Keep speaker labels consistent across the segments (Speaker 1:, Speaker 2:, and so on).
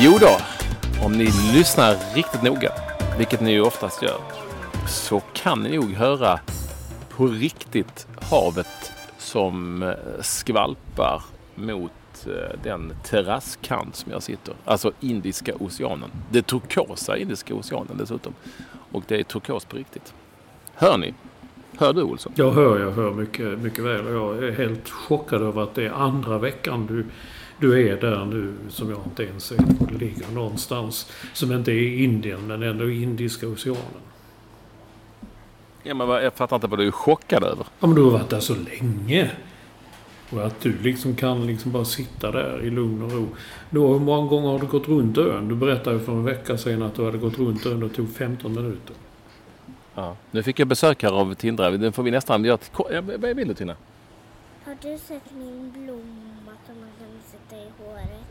Speaker 1: Jo då, om ni lyssnar riktigt noga, vilket ni ju oftast gör, så kan ni nog höra på riktigt havet som eh, skvalpar mot eh, den terrasskant som jag sitter. Alltså Indiska oceanen. Det turkosa Indiska oceanen dessutom. Och det är turkos på riktigt. Hör ni? Hör du Olsson?
Speaker 2: Jag hör, jag hör mycket, mycket väl. Jag är helt chockad över att det är andra veckan du, du är där nu som jag inte ens vet var det ligger någonstans. Som inte är Indien men ändå Indiska oceanen.
Speaker 1: Ja, men jag fattar inte vad du är chockad över.
Speaker 2: Ja men du har varit där så länge. Och att du liksom kan liksom bara sitta där i lugn och ro. Då, hur många gånger har du gått runt ön? Du berättade ju för en vecka sedan att du hade gått runt ön och tog 15 minuter.
Speaker 1: Ja. Nu fick jag besök här av Tindra. Den får vi nästan göra till... Vad vill du Tina?
Speaker 3: Har du sett min blomma som man kan sätta i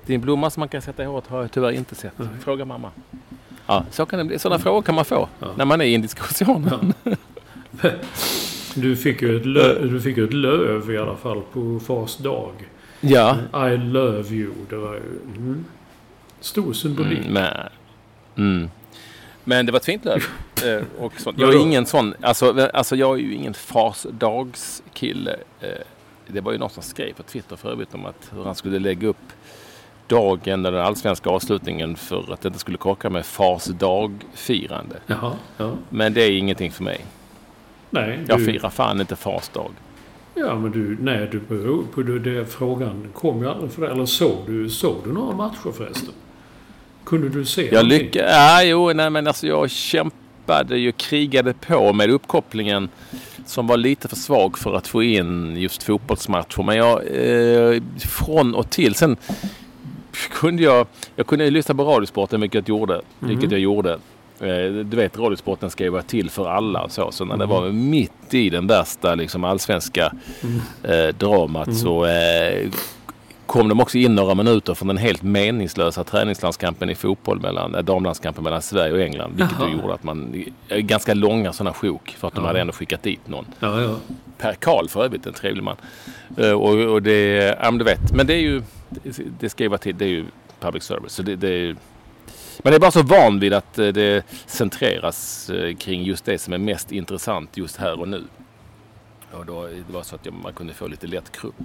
Speaker 1: Din blomma som man kan sätta i håret har jag tyvärr inte sett. Fråga mamma. Ja, så kan det bli. Sådana frågor kan man få
Speaker 2: Ja.
Speaker 1: när man är i Indiska oceanen.
Speaker 2: Du fick ju ett, lö, du fick ett löv i alla fall på fars dag.
Speaker 1: Ja.
Speaker 2: I love you. Det var ju mm, stor symbolik.
Speaker 1: Mm, men, mm. men det var ett fint löv. Eh, och sånt. Jag är ingen sån, alltså, alltså jag är ju ingen farsdagskille. Eh, Det var ju någon som skrev på Twitter för övrigt om att hur han skulle lägga upp dagen, eller den allsvenska avslutningen för att det inte skulle krocka med fars dag-firande.
Speaker 2: Jaha, ja.
Speaker 1: Men det är ingenting för mig.
Speaker 2: Nej,
Speaker 1: Jag
Speaker 2: du,
Speaker 1: firar fan inte fars dag.
Speaker 2: Ja, men du, nej, du på det. Frågan kom ju aldrig för det. Eller såg du, såg du några matcher förresten? Kunde du se
Speaker 1: Jag lyckades... Ja, jo, nej men alltså jag kämpade ju, krigade på med uppkopplingen som var lite för svag för att få in just fotbollsmatcher. Men jag, eh, från och till. Sen kunde jag, jag kunde lyssna på Radiosporten, vilket jag gjorde. Vilket jag gjorde. Eh, Du vet, Radiosporten ska ju vara till för alla så. Så när det var mitt i den värsta liksom, allsvenska eh, dramat så eh, kom de också in några minuter från den helt meningslösa träningslandskampen i fotboll mellan, äh, damlandskampen mellan Sverige och England. Vilket
Speaker 2: Jaha.
Speaker 1: gjorde att man, eh, ganska långa sådana sjok för att de hade ändå skickat dit någon.
Speaker 2: Ja, ja.
Speaker 1: Per Karl för övrigt, en trevlig man. Eh, och, och det, ja men du vet, men det är ju, det- ska ju vara till, det är ju public service. Så det, det är, men jag är bara så van vid att eh, det centreras eh, kring just det som är mest intressant just här och nu. Och då, det var så att jag, man kunde få lite lätt krupp.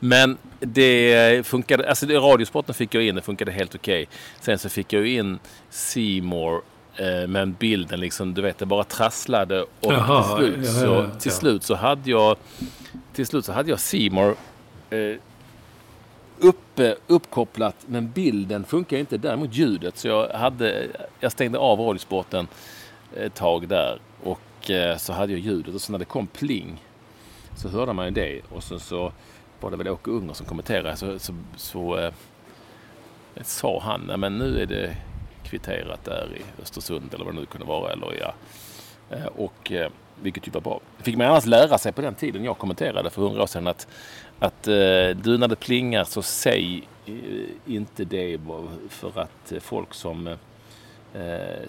Speaker 1: Men det funkade, alltså det, radiosporten fick jag in, det funkade helt okej. Sen så fick jag in Seymour eh, men bilden liksom, du vet, det bara trasslade och
Speaker 2: Jaha,
Speaker 1: till, slut,
Speaker 2: ja,
Speaker 1: så,
Speaker 2: ja, ja.
Speaker 1: till slut så hade jag till slut så hade jag Seymour eh, uppe, eh, uppkopplat men bilden funkar inte. Däremot ljudet. Så jag, hade, jag stängde av radiosporten ett tag där och eh, så hade jag ljudet och så när det kom pling så hörde man ju det och så, så var det väl Åke Unger som kommenterade så, så, så eh, sa han "Nej, men nu är det kvitterat där i Östersund eller vad det nu kunde vara. Eller, ja. Eh, och, eh, vilket ju var bra. Det fick man annars lära sig på den tiden jag kommenterade för hundra år sedan att, att eh, du när det plingar så säg eh, inte det för att eh, folk som eh,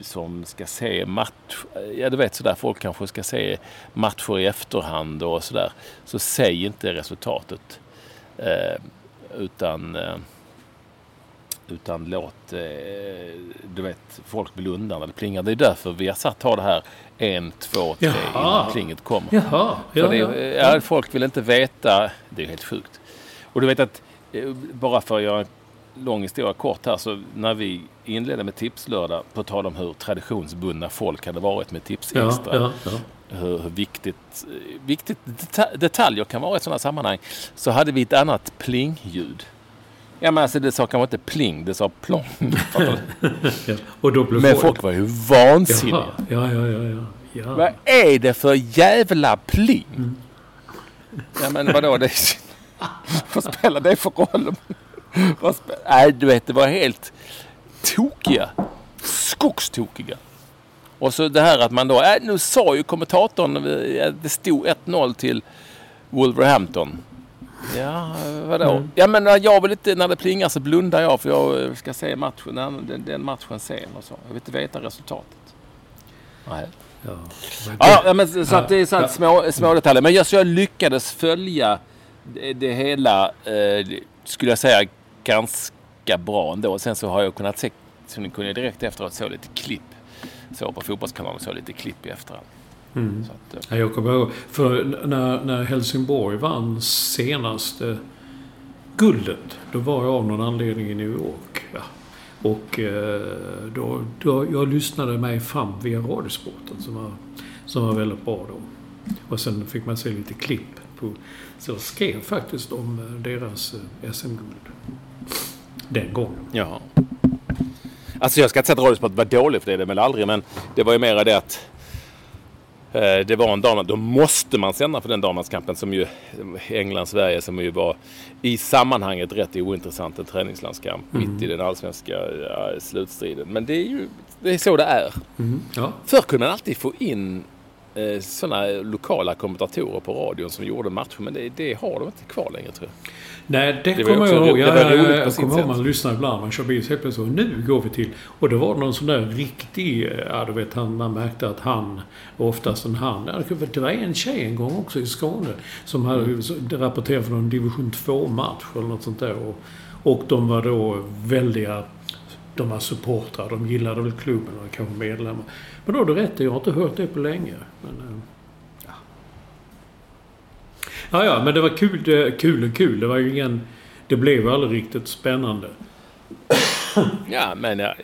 Speaker 1: som ska se match, eh, ja du vet sådär, folk kanske ska se matcher i efterhand och sådär. Så säg inte resultatet. Eh, utan eh, utan låt, eh, du vet, folk blunda när det plingar. Det är därför vi har satt ha det här en, två, tre
Speaker 2: Jaha.
Speaker 1: innan plinget kommer.
Speaker 2: Jaha,
Speaker 1: För
Speaker 2: ja,
Speaker 1: det,
Speaker 2: ja.
Speaker 1: ja, folk vill inte veta. Det är helt sjukt. Och du vet att, eh, bara för att göra en lång historia kort här, så när vi inledde med Tipslördag, på tal om hur traditionsbundna folk hade varit med Tips Extra.
Speaker 2: ja.
Speaker 1: Hur, hur viktigt, eh, viktigt deta- detaljer kan vara i sådana sammanhang. Så hade vi ett annat plingljud. Ja men alltså det sa kanske inte pling, det sa plong.
Speaker 2: Ja. Och då blev
Speaker 1: men folk var ju vansinniga.
Speaker 2: Ja, ja, ja. ja. ja.
Speaker 1: Vad är det för jävla pling? Ja men vadå? Det, vad spelar det för roll? Vad nej du vet det var helt tokiga. Skogstokiga. Och så det här att man då, äh, nu sa ju kommentatorn, eh, det stod 1-0 till Wolverhampton. Ja, vadå? Ja men jag vill inte, när det plingar så blundar jag för jag eh, ska se matchen, den, den- matchen sen och så. Jag vill inte veta resultatet. Nej.
Speaker 2: ja.
Speaker 1: Ja, ja, men så att det är så att små, små detaljer. Men jag, så jag lyckades följa det, det hela, eh, skulle jag säga, ganska bra ändå. Sen så har jag kunnat se, så ni kunde direkt efteråt så lite klipp. Så på Fotbollskanalen så lite klipp i efterhand.
Speaker 2: Mm.
Speaker 1: Så att, eh,
Speaker 2: Ja, jag kommer ihåg, för när, när Helsingborg vann senaste guldet, då var jag av någon anledning i New York. Ja. Och eh, då, då, jag lyssnade mig fram via Radiosporten som var, som var väldigt bra då. Och sen fick man se lite klipp. På, så jag skrev faktiskt om eh, deras SM-guld. Den gången.
Speaker 1: ja. Alltså jag ska inte säga att Radiosport var dålig, för det är det väl aldrig. Men det var ju mera det att det var en dam, då måste man sända för den damlandskampen som ju England-Sverige som ju var i sammanhanget rätt ointressant en träningslandskamp mitt i den allsvenska ja, slutstriden. Men det är ju det är så det är.
Speaker 2: Mm. Ja.
Speaker 1: Förr kunde man alltid få in eh, sådana lokala kommentatorer på radion som gjorde matcher men det, det har de inte kvar längre tror jag.
Speaker 2: Nej, det,
Speaker 1: Det
Speaker 2: kommer jag ihåg. Jag, jag, jag kommer ihåg man lyssnar ibland. Man kör bil så helt plötsligt så, nu går vi till... Och det var någon sån där riktig... eh, Ja, du vet, han, man märkte att han, oftast en han... det- var en tjej en gång också i Skåne som hade
Speaker 1: Mm.
Speaker 2: rapporterade från en division 2-match eller något sånt där. Och, och de var då väldiga... De var supportrar. De gillade väl klubben och kanske medlemmar. Men då har du rätt, jag har inte hört det på länge. Men, eh, ja. Ja, ja, men det var kul, det, kul och kul. Det var ju ingen... Det blev aldrig riktigt spännande.
Speaker 1: Ja men ja,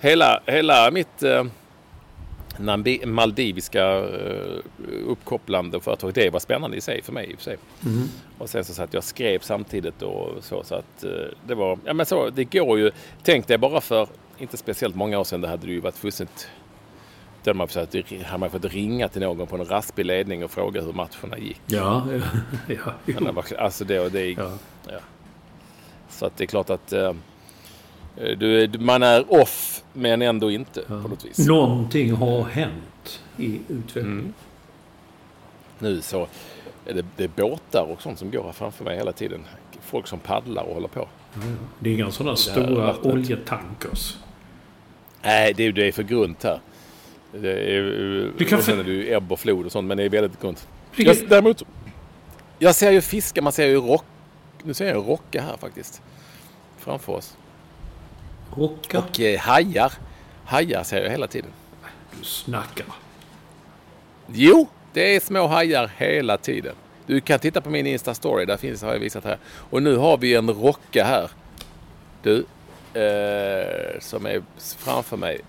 Speaker 1: hela, hela mitt eh, maldiviska eh, uppkopplande företag det var spännande i sig för mig i och för sig. Och sen så satt jag och skrev samtidigt och så, så att eh, det var, ja men så, det går ju, tänk dig bara för inte speciellt många år sedan det hade det ju varit fullständigt hade man, försökt, hade man fått ringa till någon på en raspig ledning och fråga hur matcherna gick.
Speaker 2: Ja, ja. jo.
Speaker 1: Men det var, alltså det, det,
Speaker 2: ja.
Speaker 1: Så att det är klart att eh, du- man är off men ändå inte på något vis.
Speaker 2: Någonting har hänt i utvecklingen.
Speaker 1: Mm. Nu så är det, det är båtar och sånt som går här framför mig hela tiden. Folk som paddlar och håller på.
Speaker 2: Det är inga sådana stora
Speaker 1: vattnet.
Speaker 2: oljetankers.
Speaker 1: Nej, det är, det är för grunt här. Det är,
Speaker 2: Du kan
Speaker 1: och sen är det ju ebb och flod och sånt, men det är väldigt grunt. Jag, däremot, jag ser ju fiskar, man ser ju rock. Nu ser jag ju rocka här faktiskt. Framför oss.
Speaker 2: Rocka.
Speaker 1: Och eh, hajar. Hajar ser jag hela tiden.
Speaker 2: Du snackar.
Speaker 1: Jo, det är små hajar hela tiden. Du kan titta på min Insta-story, där finns, har jag visat här. Och nu har vi en rocka här. Du, eh, som är framför mig.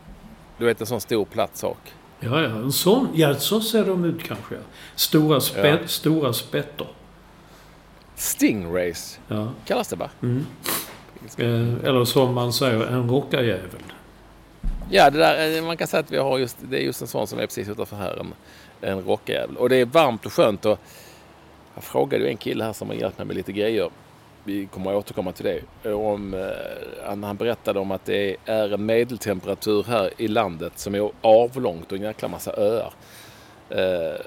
Speaker 1: Du vet en sån stor platt sak.
Speaker 2: Ja, ja. En sån. Ja, så ser de ut kanske. Stora, spä,
Speaker 1: Ja.
Speaker 2: stora spetter.
Speaker 1: Stingrays
Speaker 2: Ja.
Speaker 1: kallas det va?
Speaker 2: Eh, eller som man säger, en rockarjävel.
Speaker 1: Ja, det där, eh, man kan säga att vi har just, det är just en sån som är precis utanför här. En, en rockjävel. Och det är varmt och skönt. Och jag frågade ju en kille här som har hjälpt mig med lite grejer. Vi kommer att återkomma till det. Om, eh, han, han berättade om att det är en medeltemperatur här i landet som är avlångt och en jäkla massa öar. Eh,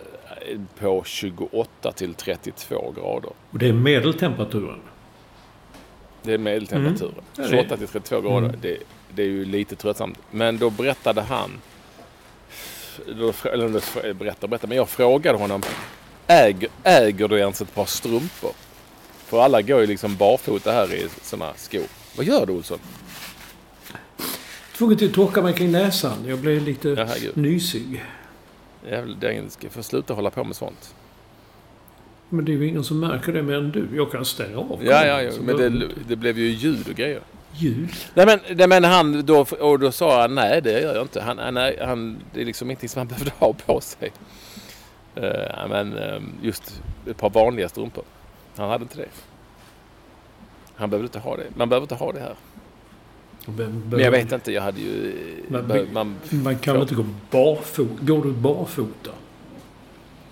Speaker 1: på 28 till 32 grader.
Speaker 2: Och det är medeltemperaturen.
Speaker 1: Det är medeltemperaturen.
Speaker 2: Är-
Speaker 1: 28 till 32 grader.
Speaker 2: Mm.
Speaker 1: Det, det är ju lite tröttsamt. Men då berättade han, då, eller då berättar, berättar, men jag frågade honom, äger, äger du ens ett par strumpor? För alla går ju liksom barfota här i sådana skor. Vad gör du Olsson?
Speaker 2: Tvungen att torka mig kring näsan. Jag blev lite
Speaker 1: Ja,
Speaker 2: nysig.
Speaker 1: Jävlar, det ska få sluta hålla på med sånt.
Speaker 2: Men det är ju ingen som märker det mer än du. Jag kan stänga av
Speaker 1: Ja, ja, ja men det, det blev ju ljud och grejer.
Speaker 2: Ljud?
Speaker 1: Nej men, nej, men han då, och då sa han nej det gör jag inte. Han, han, han, det är liksom ingenting som han behövde ha på sig. Eh, men eh, just ett par vanliga strumpor. Han hade inte det. Han behövde inte ha det. Man behöver inte ha det här.
Speaker 2: Men,
Speaker 1: Men jag vet inte, jag hade ju... Behöv- man,
Speaker 2: Man kan väl inte gå barfota? Går du barfota?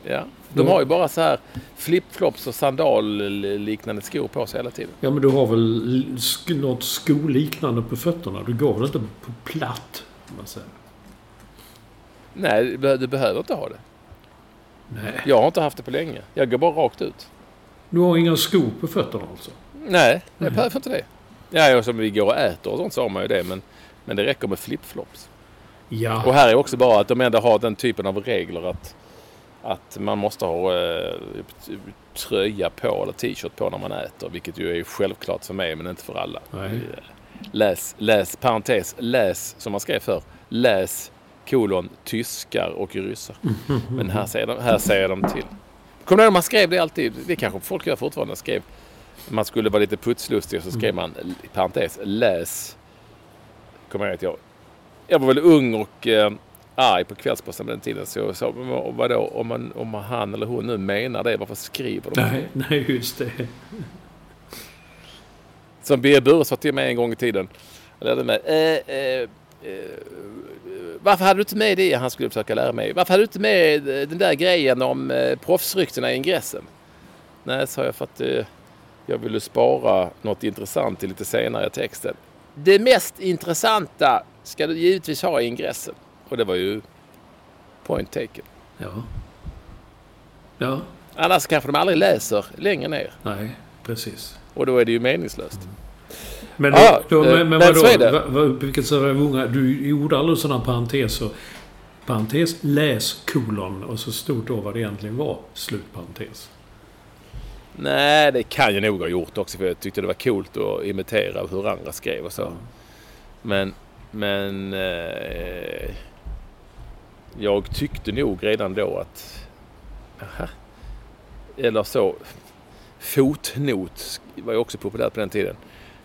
Speaker 1: Ja. De har ju bara så här flipflops och sandal-liknande skor på sig hela tiden.
Speaker 2: Ja, men du har väl sk- något skoliknande på fötterna? Du går väl inte på platt? Man säger.
Speaker 1: Nej, du be- du behöver inte ha det.
Speaker 2: Nej.
Speaker 1: Jag har inte haft det på länge. Jag går bara rakt ut.
Speaker 2: Du har inga skor på fötterna alltså?
Speaker 1: Nej, jag
Speaker 2: Nej.
Speaker 1: behöver inte det. Ja, som vi går och äter och sånt så har man ju det. Men, men det räcker med flipflops.
Speaker 2: Ja.
Speaker 1: Och här är också bara att de ändå har den typen av regler att, att man måste ha eh, tröja på eller t-shirt på när man äter. Vilket ju är självklart för mig men inte för alla.
Speaker 2: Nej.
Speaker 1: Läs, läs, parentes, läs som man skrev för. Läs kolon tyskar och ryssar. Men här säger de, här säger de till. Kommer du ihåg man skrev det alltid? Det kanske folk gör fortfarande. Skrev, man skulle vara lite putslustig och så skrev man i parentes läs. Kommer jag ihåg att jag jag var väl ung och eh, arg på Kvällsposten på den tiden. Så jag sa, "Men vadå, om, man, om han eller hon nu menar det, varför skriver de
Speaker 2: Nej, nej, just det.
Speaker 1: Som Birger Bure sa till mig en gång i tiden. Jag lärde mig. Eh, eh, eh, varför hade du inte med det? Han skulle försöka lära mig. Varför hade du inte med den där grejen om eh, proffsryktena i ingressen? Nej, sa jag för att eh, jag ville spara något intressant till lite senare i texten. Det mest intressanta ska du givetvis ha i ingressen. Och det var ju point taken.
Speaker 2: Ja. Ja,
Speaker 1: Annars kanske de aldrig läser längre ner.
Speaker 2: nej, precis.
Speaker 1: Och då är det ju meningslöst.
Speaker 2: Men,
Speaker 1: Ja,
Speaker 2: då,
Speaker 1: eh,
Speaker 2: men, men
Speaker 1: men
Speaker 2: vadå?
Speaker 1: så är det.
Speaker 2: Va, va, vilket är unga, du gjorde aldrig sådana parenteser. Parentes, läs, kolon och så stod då vad det egentligen var. Slutparentes.
Speaker 1: Nej, det kan jag nog ha gjort också för jag tyckte det var coolt att imitera hur andra skrev och så.
Speaker 2: Ja.
Speaker 1: Men, men eh, jag tyckte nog redan då att... Aha, eller så. Fotnot var ju också populärt på den tiden.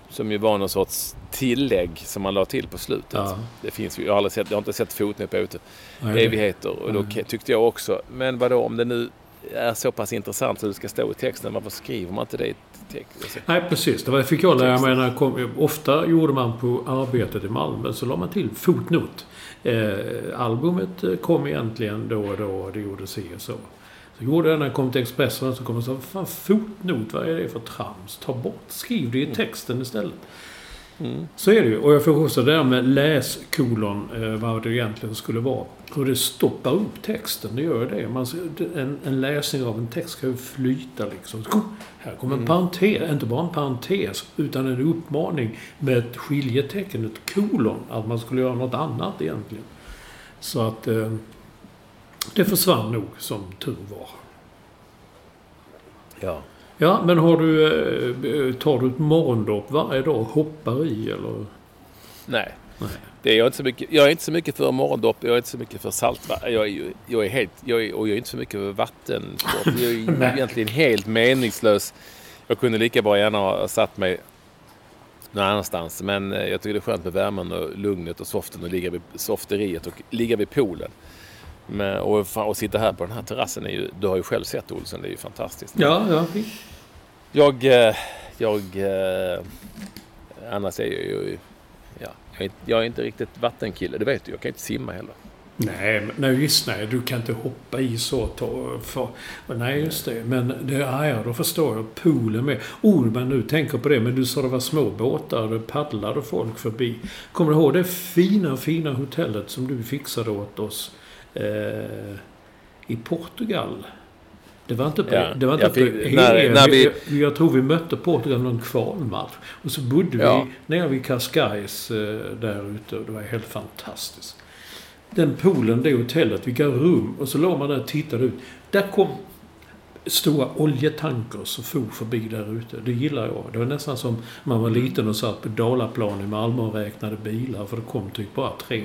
Speaker 1: Som ju var någon sorts tillägg som man la till på slutet.
Speaker 2: Ja.
Speaker 1: Det finns ju, jag har, aldrig sett, jag har inte sett fotnot på ute
Speaker 2: Nej,
Speaker 1: evigheter. Och då
Speaker 2: Nej.
Speaker 1: tyckte jag också, men vadå om det nu är så pass intressant så det ska stå i texten, varför skriver man inte det i
Speaker 2: Nej, precis. Det var, fick jag lära mig när jag kom. Ofta gjorde man på arbetet i Malmö så la man till fotnot. Eh, albumet eh, kom egentligen då och då och det gjorde si och så. Så gjorde jag när jag kom till Expressen så kom jag och sa, fan fotnot, vad är det för trams? Ta bort, skriv det i texten istället.
Speaker 1: Mm.
Speaker 2: Så är det ju. Och jag fick också det där med läs kolon, eh, vad det egentligen skulle vara. Hur det stoppar upp texten, det gör det. Man, en, en läsning av en text ska ju flyta liksom. Här kommer en
Speaker 1: Mm.
Speaker 2: parentes, inte bara en parentes, utan en uppmaning med ett skiljetecken, ett kolon. Att man skulle göra något annat egentligen. Så att eh, det försvann nog som tur var.
Speaker 1: Ja.
Speaker 2: Ja, men har du, eh, tar du ett morgondopp varje dag och hoppar i eller?
Speaker 1: Nej.
Speaker 2: Nej.
Speaker 1: Det är jag, inte så mycket, jag är inte så mycket för morgondopp, jag är inte så mycket för saltvatten. Jag är, jag är helt, jag är, och jag är inte så mycket för vattensport. Jag är egentligen helt meningslös. Jag kunde lika bra gärna ha satt mig någon annanstans. Men eh, jag tycker det är skönt med värmen och lugnet och soften och ligga vid softeriet och ligga vid poolen. Men, och, och sitta här på den här terrassen är ju, du har ju själv sett Olsson, det är ju fantastiskt.
Speaker 2: Ja, ja.
Speaker 1: Jag, eh, jag, eh, annars är jag ju, ja, jag är, inte- jag är inte riktigt vattenkille, det vet du. Jag kan inte simma heller.
Speaker 2: Nej, men- nej visst nej. Du kan inte hoppa i så. Ta, för, nej, just det. Men det, ja, ja, då förstår jag. Poolen med. Oh, men nu tänker på det. Men du sa det var små båtar. Det paddlade folk förbi. Kommer du ihåg det fina, fina hotellet som du fixade åt oss eh, i Portugal? Det var inte på...
Speaker 1: Ja,
Speaker 2: det var inte
Speaker 1: jag
Speaker 2: på
Speaker 1: fick- när- när vi-
Speaker 2: jag, jag tror vi mötte Portugal någon kvalmatch. Och så bodde
Speaker 1: Ja.
Speaker 2: vi nere vid Cascais eh, där ute. och Det var helt fantastiskt. Den poolen, det hotellet, vilka rum. Och så låg man där och tittade ut. Där kom stora oljetankers som for förbi där ute. Det gillar jag. Det var nästan som man var liten och satt på Dalaplan i Malmö och räknade bilar. För det kom typ bara tre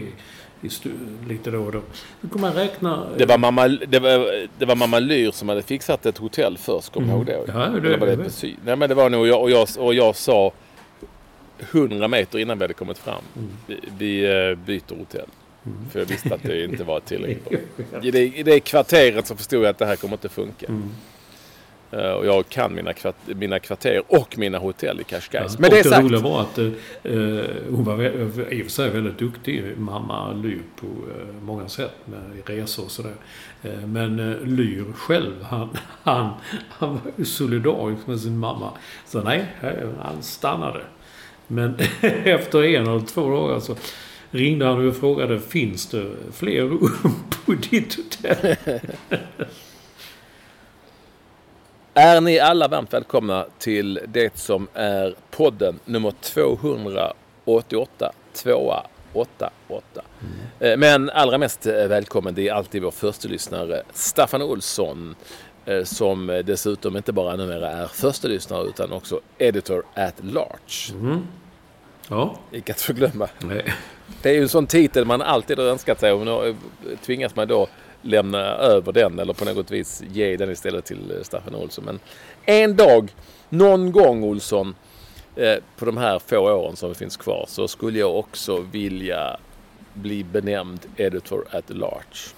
Speaker 2: lite då och då. Då kan man räkna...
Speaker 1: Det var, mamma, det, var, det var mamma Lyr som hade fixat ett hotell först, kommer du ihåg det?
Speaker 2: Mm. Ja, det-
Speaker 1: Eller var det? Nej, men det var nog jag och jag, och jag sa 100 meter innan vi hade kommit fram.
Speaker 2: Mm.
Speaker 1: Vi, vi eh, byter hotell. För jag visste att det inte var tillräckligt bra. I det, I det kvarteret så förstod jag att det här kommer inte funka.
Speaker 2: Mm.
Speaker 1: Eh, och jag kan mina, kvart, mina kvarter och mina hotell i Cascais.
Speaker 2: Ja.
Speaker 1: Men det
Speaker 2: och det
Speaker 1: sagt.
Speaker 2: roliga var att eh, eh, hon var i och för sig väldigt duktig, mamma Lyr, på eh, många sätt med resor och sådär. Eh, men eh, Lyr själv, han, han, han var solidarisk med sin mamma. Så nej, han stannade. Men efter en eller två dagar så ringde han och frågade finns det fler rum på ditt hotell?
Speaker 1: Är ni alla varmt välkomna till det som är podden nummer 288. 288. Eh, Men allra mest eh, välkommen det är alltid vår första lyssnare Staffan Olsson eh, som eh, dessutom inte bara numera är första lyssnare utan också editor at large.
Speaker 2: Ja,
Speaker 1: Icke att förglömma.
Speaker 2: nej.
Speaker 1: Det är ju en sån titel man alltid har önskat sig och nu tvingas man då lämna över den eller på något vis ge den istället till eh, Staffan Olsson. Men en dag, någon gång Olsson, eh, på de här få åren som finns kvar så skulle jag också vilja bli benämnd editor at large.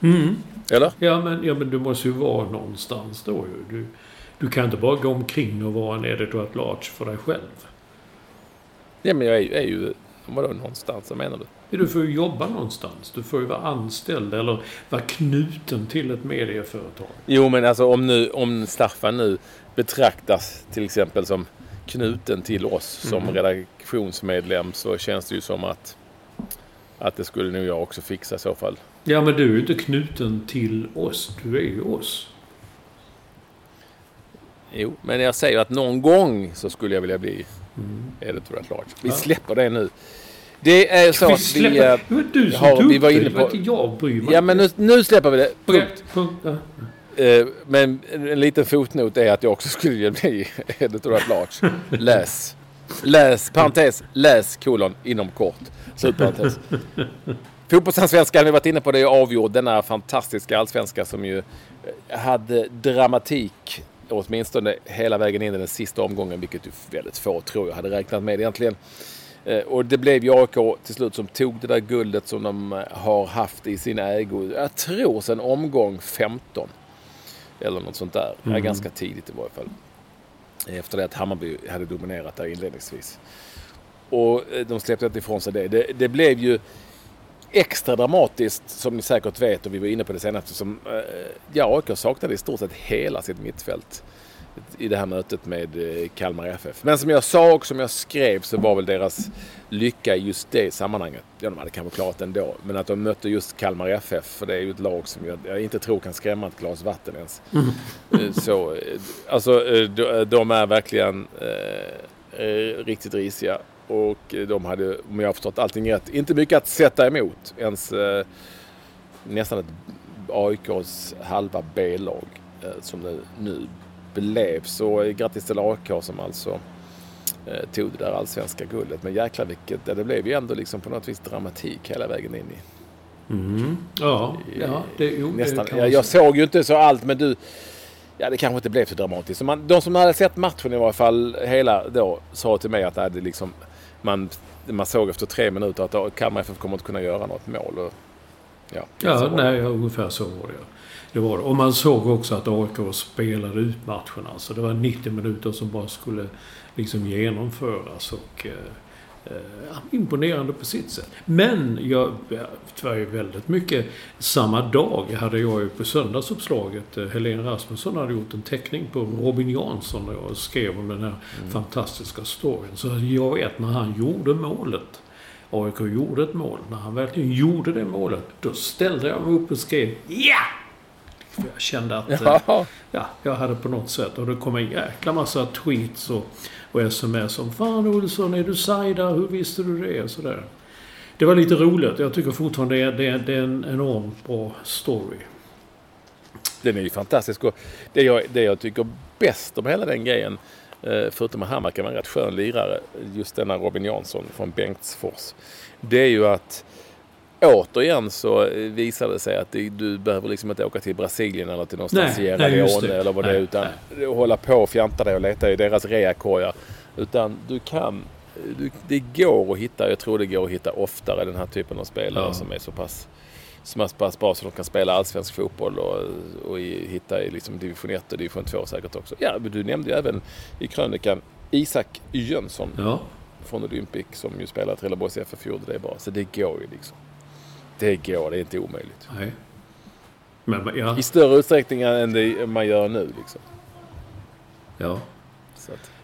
Speaker 2: Mm.
Speaker 1: Eller?
Speaker 2: Ja men, ja, men du måste ju vara någonstans då ju. Du, du kan inte bara gå omkring och vara en editor at large för dig själv.
Speaker 1: Ja, men jag är, är ju... Vadå någonstans? Vad menar du?
Speaker 2: Du får ju jobba någonstans. Du får ju vara anställd eller vara knuten till ett medieföretag.
Speaker 1: Jo, men alltså om, nu, om Staffan nu betraktas till exempel som knuten till oss som redaktionsmedlem så känns det ju som att, att det skulle nog jag också fixa i så fall.
Speaker 2: Ja men du är ju inte knuten till oss. Du är ju oss.
Speaker 1: Jo, men jag säger att någon gång så skulle jag vilja bli editor at large. Vi
Speaker 2: Ja.
Speaker 1: släpper det nu. Det är så att vi... eh,
Speaker 2: det var du som
Speaker 1: har-
Speaker 2: tog
Speaker 1: vi var
Speaker 2: det.
Speaker 1: inne
Speaker 2: Det
Speaker 1: på-
Speaker 2: inte jag bryr mig
Speaker 1: Ja, men nu, nu släpper vi det. Punkt.
Speaker 2: Punkt. Ja.
Speaker 1: Eh, Men en liten fotnot är att jag också skulle bli editor at large. Läs. Läs, parentes, läs kolon inom kort. Slutparentes. Fotbollsallsvenskan, vi har varit inne på det, är avgjord. Denna fantastiska allsvenska som ju eh, hade dramatik åtminstone hela vägen in i den sista omgången, vilket ju väldigt få tror jag hade räknat med egentligen. Eh, Och det blev ju AIK till slut som tog det där guldet som de eh, har haft i sin ägo. Jag tror sedan omgång 15. Eller något sånt där. Ja, ganska tidigt i varje fall. Efter det att Hammarby hade dominerat där inledningsvis. Och eh, de släppte inte ifrån sig det. Det, det blev ju extra dramatiskt som ni säkert vet och vi var inne på det senast. Som, eh, ja, AIK saknade i stort sett hela sitt mittfält i det här mötet med eh, Kalmar FF. Men som jag sa och som jag skrev så var väl deras lycka i just det sammanhanget. Ja, de hade kanske klarat det ändå. Men att de mötte just Kalmar FF, för det är ju ett lag som jag, jag inte tror kan skrämma ett glas vatten ens. Eh, Så, alltså, de, är verkligen eh, riktigt risiga. Och eh, de hade, om jag har förstått allting rätt, inte mycket att sätta emot. Ens eh, nästan ett AIKs halva B-lag eh, som det nu blev. Så eh, grattis till AIK som alltså eh, tog det där allsvenska guldet. Men jäklar vilket, ja, det blev ju ändå liksom på något vis dramatik hela vägen in i
Speaker 2: Mm. Ja, ja det, jo,
Speaker 1: nästan.
Speaker 2: det
Speaker 1: Jag, jag såg ju inte så allt men du, ja det kanske inte blev så dramatiskt. Så man, de som hade sett matchen i varje fall hela då sa till mig att det hade liksom, man, man såg efter tre minuter att Kalmar FF kommer inte kunna göra något mål. Och, ja,
Speaker 2: Ja, nej, ja, ungefär så var det. Det var det. Och man såg också att AIK spelade ut matchen. Alltså, det var 90 minuter som bara skulle liksom genomföras. Och, eh, imponerande på sitt sätt. Men jag, ju väldigt mycket samma dag hade jag ju på söndagsuppslaget, eh, Helene Rasmusson hade gjort en teckning på Robin Jansson och jag skrev om den här fantastiska storyn. Så jag vet när han gjorde målet AIK gjorde ett mål. När han verkligen gjorde det målet, då ställde jag mig upp och skrev ja! För jag kände att eh,
Speaker 1: Ja,
Speaker 2: ja, jag hade på något sätt. Och det kom en jäkla massa tweets och, och sms om Fan Olsson, är du Saida? Hur visste du det? Och sådär. Det var lite roligt. Jag tycker fortfarande det är, det är, det är en enormt bra story.
Speaker 1: Den är ju fantastisk. Och det, jag, det jag tycker bäst om hela den grejen, eh, förutom att Hammar kan vara en rätt skön lirare, just denna Robin Jansson från Bengtsfors. Det är ju att återigen så visar det sig att du behöver liksom inte åka till Brasilien eller till någonstans
Speaker 2: Nej, nej, just
Speaker 1: Leone eller vad det är.
Speaker 2: Nej,
Speaker 1: Utan hålla på och fjanta dig och leta i deras reakorgar. Utan du kan, du, det går att hitta, jag tror det går att hitta oftare den här typen av spelare
Speaker 2: Ja.
Speaker 1: som är så pass som är så pass bra så de kan spela allsvensk fotboll och, och i, hitta i liksom division 1 och division 2 säkert också. Ja, men du nämnde ju även i krönikan Isak Jönsson
Speaker 2: Ja.
Speaker 1: från Olympic som ju spelar i Trelleborgs FF gjorde det bra. Så det går ju liksom. Det går, det är inte omöjligt.
Speaker 2: Nej. Men ja.
Speaker 1: I större utsträckning än det man gör nu liksom.
Speaker 2: ja.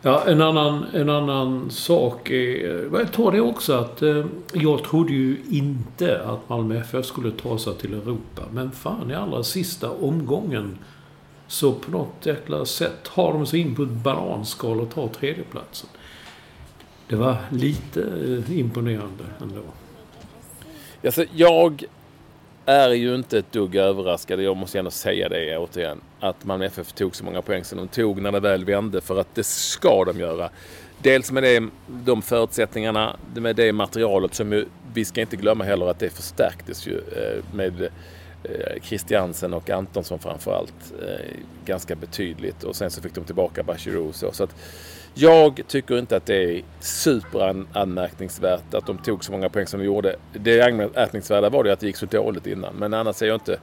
Speaker 2: Ja, en annan, en annan sak är... Jag tar det också att eh, jag trodde ju inte att Malmö FF skulle ta sig till Europa. Men fan i allra sista omgången så på något jäkla sätt har de sig in på ett bananskal och tar tredjeplatsen. Det var lite eh, imponerande ändå
Speaker 1: alltså, jag är ju inte ett dugg överraskad, jag måste ändå säga det återigen, att Malmö FF tog så många poäng som de tog när det väl vände. För att det ska de göra. Dels med det, de förutsättningarna, med det materialet som ju, vi ska inte glömma heller att det förstärktes ju eh, med eh, Christiansen och Antonsson framförallt eh, ganska betydligt. Och sen så fick de tillbaka Bachirou så. så att jag tycker inte att det är superanmärkningsvärt att de tog så många poäng som de gjorde. Det anmärkningsvärda var det att det gick så dåligt innan. Men annars är jag inte,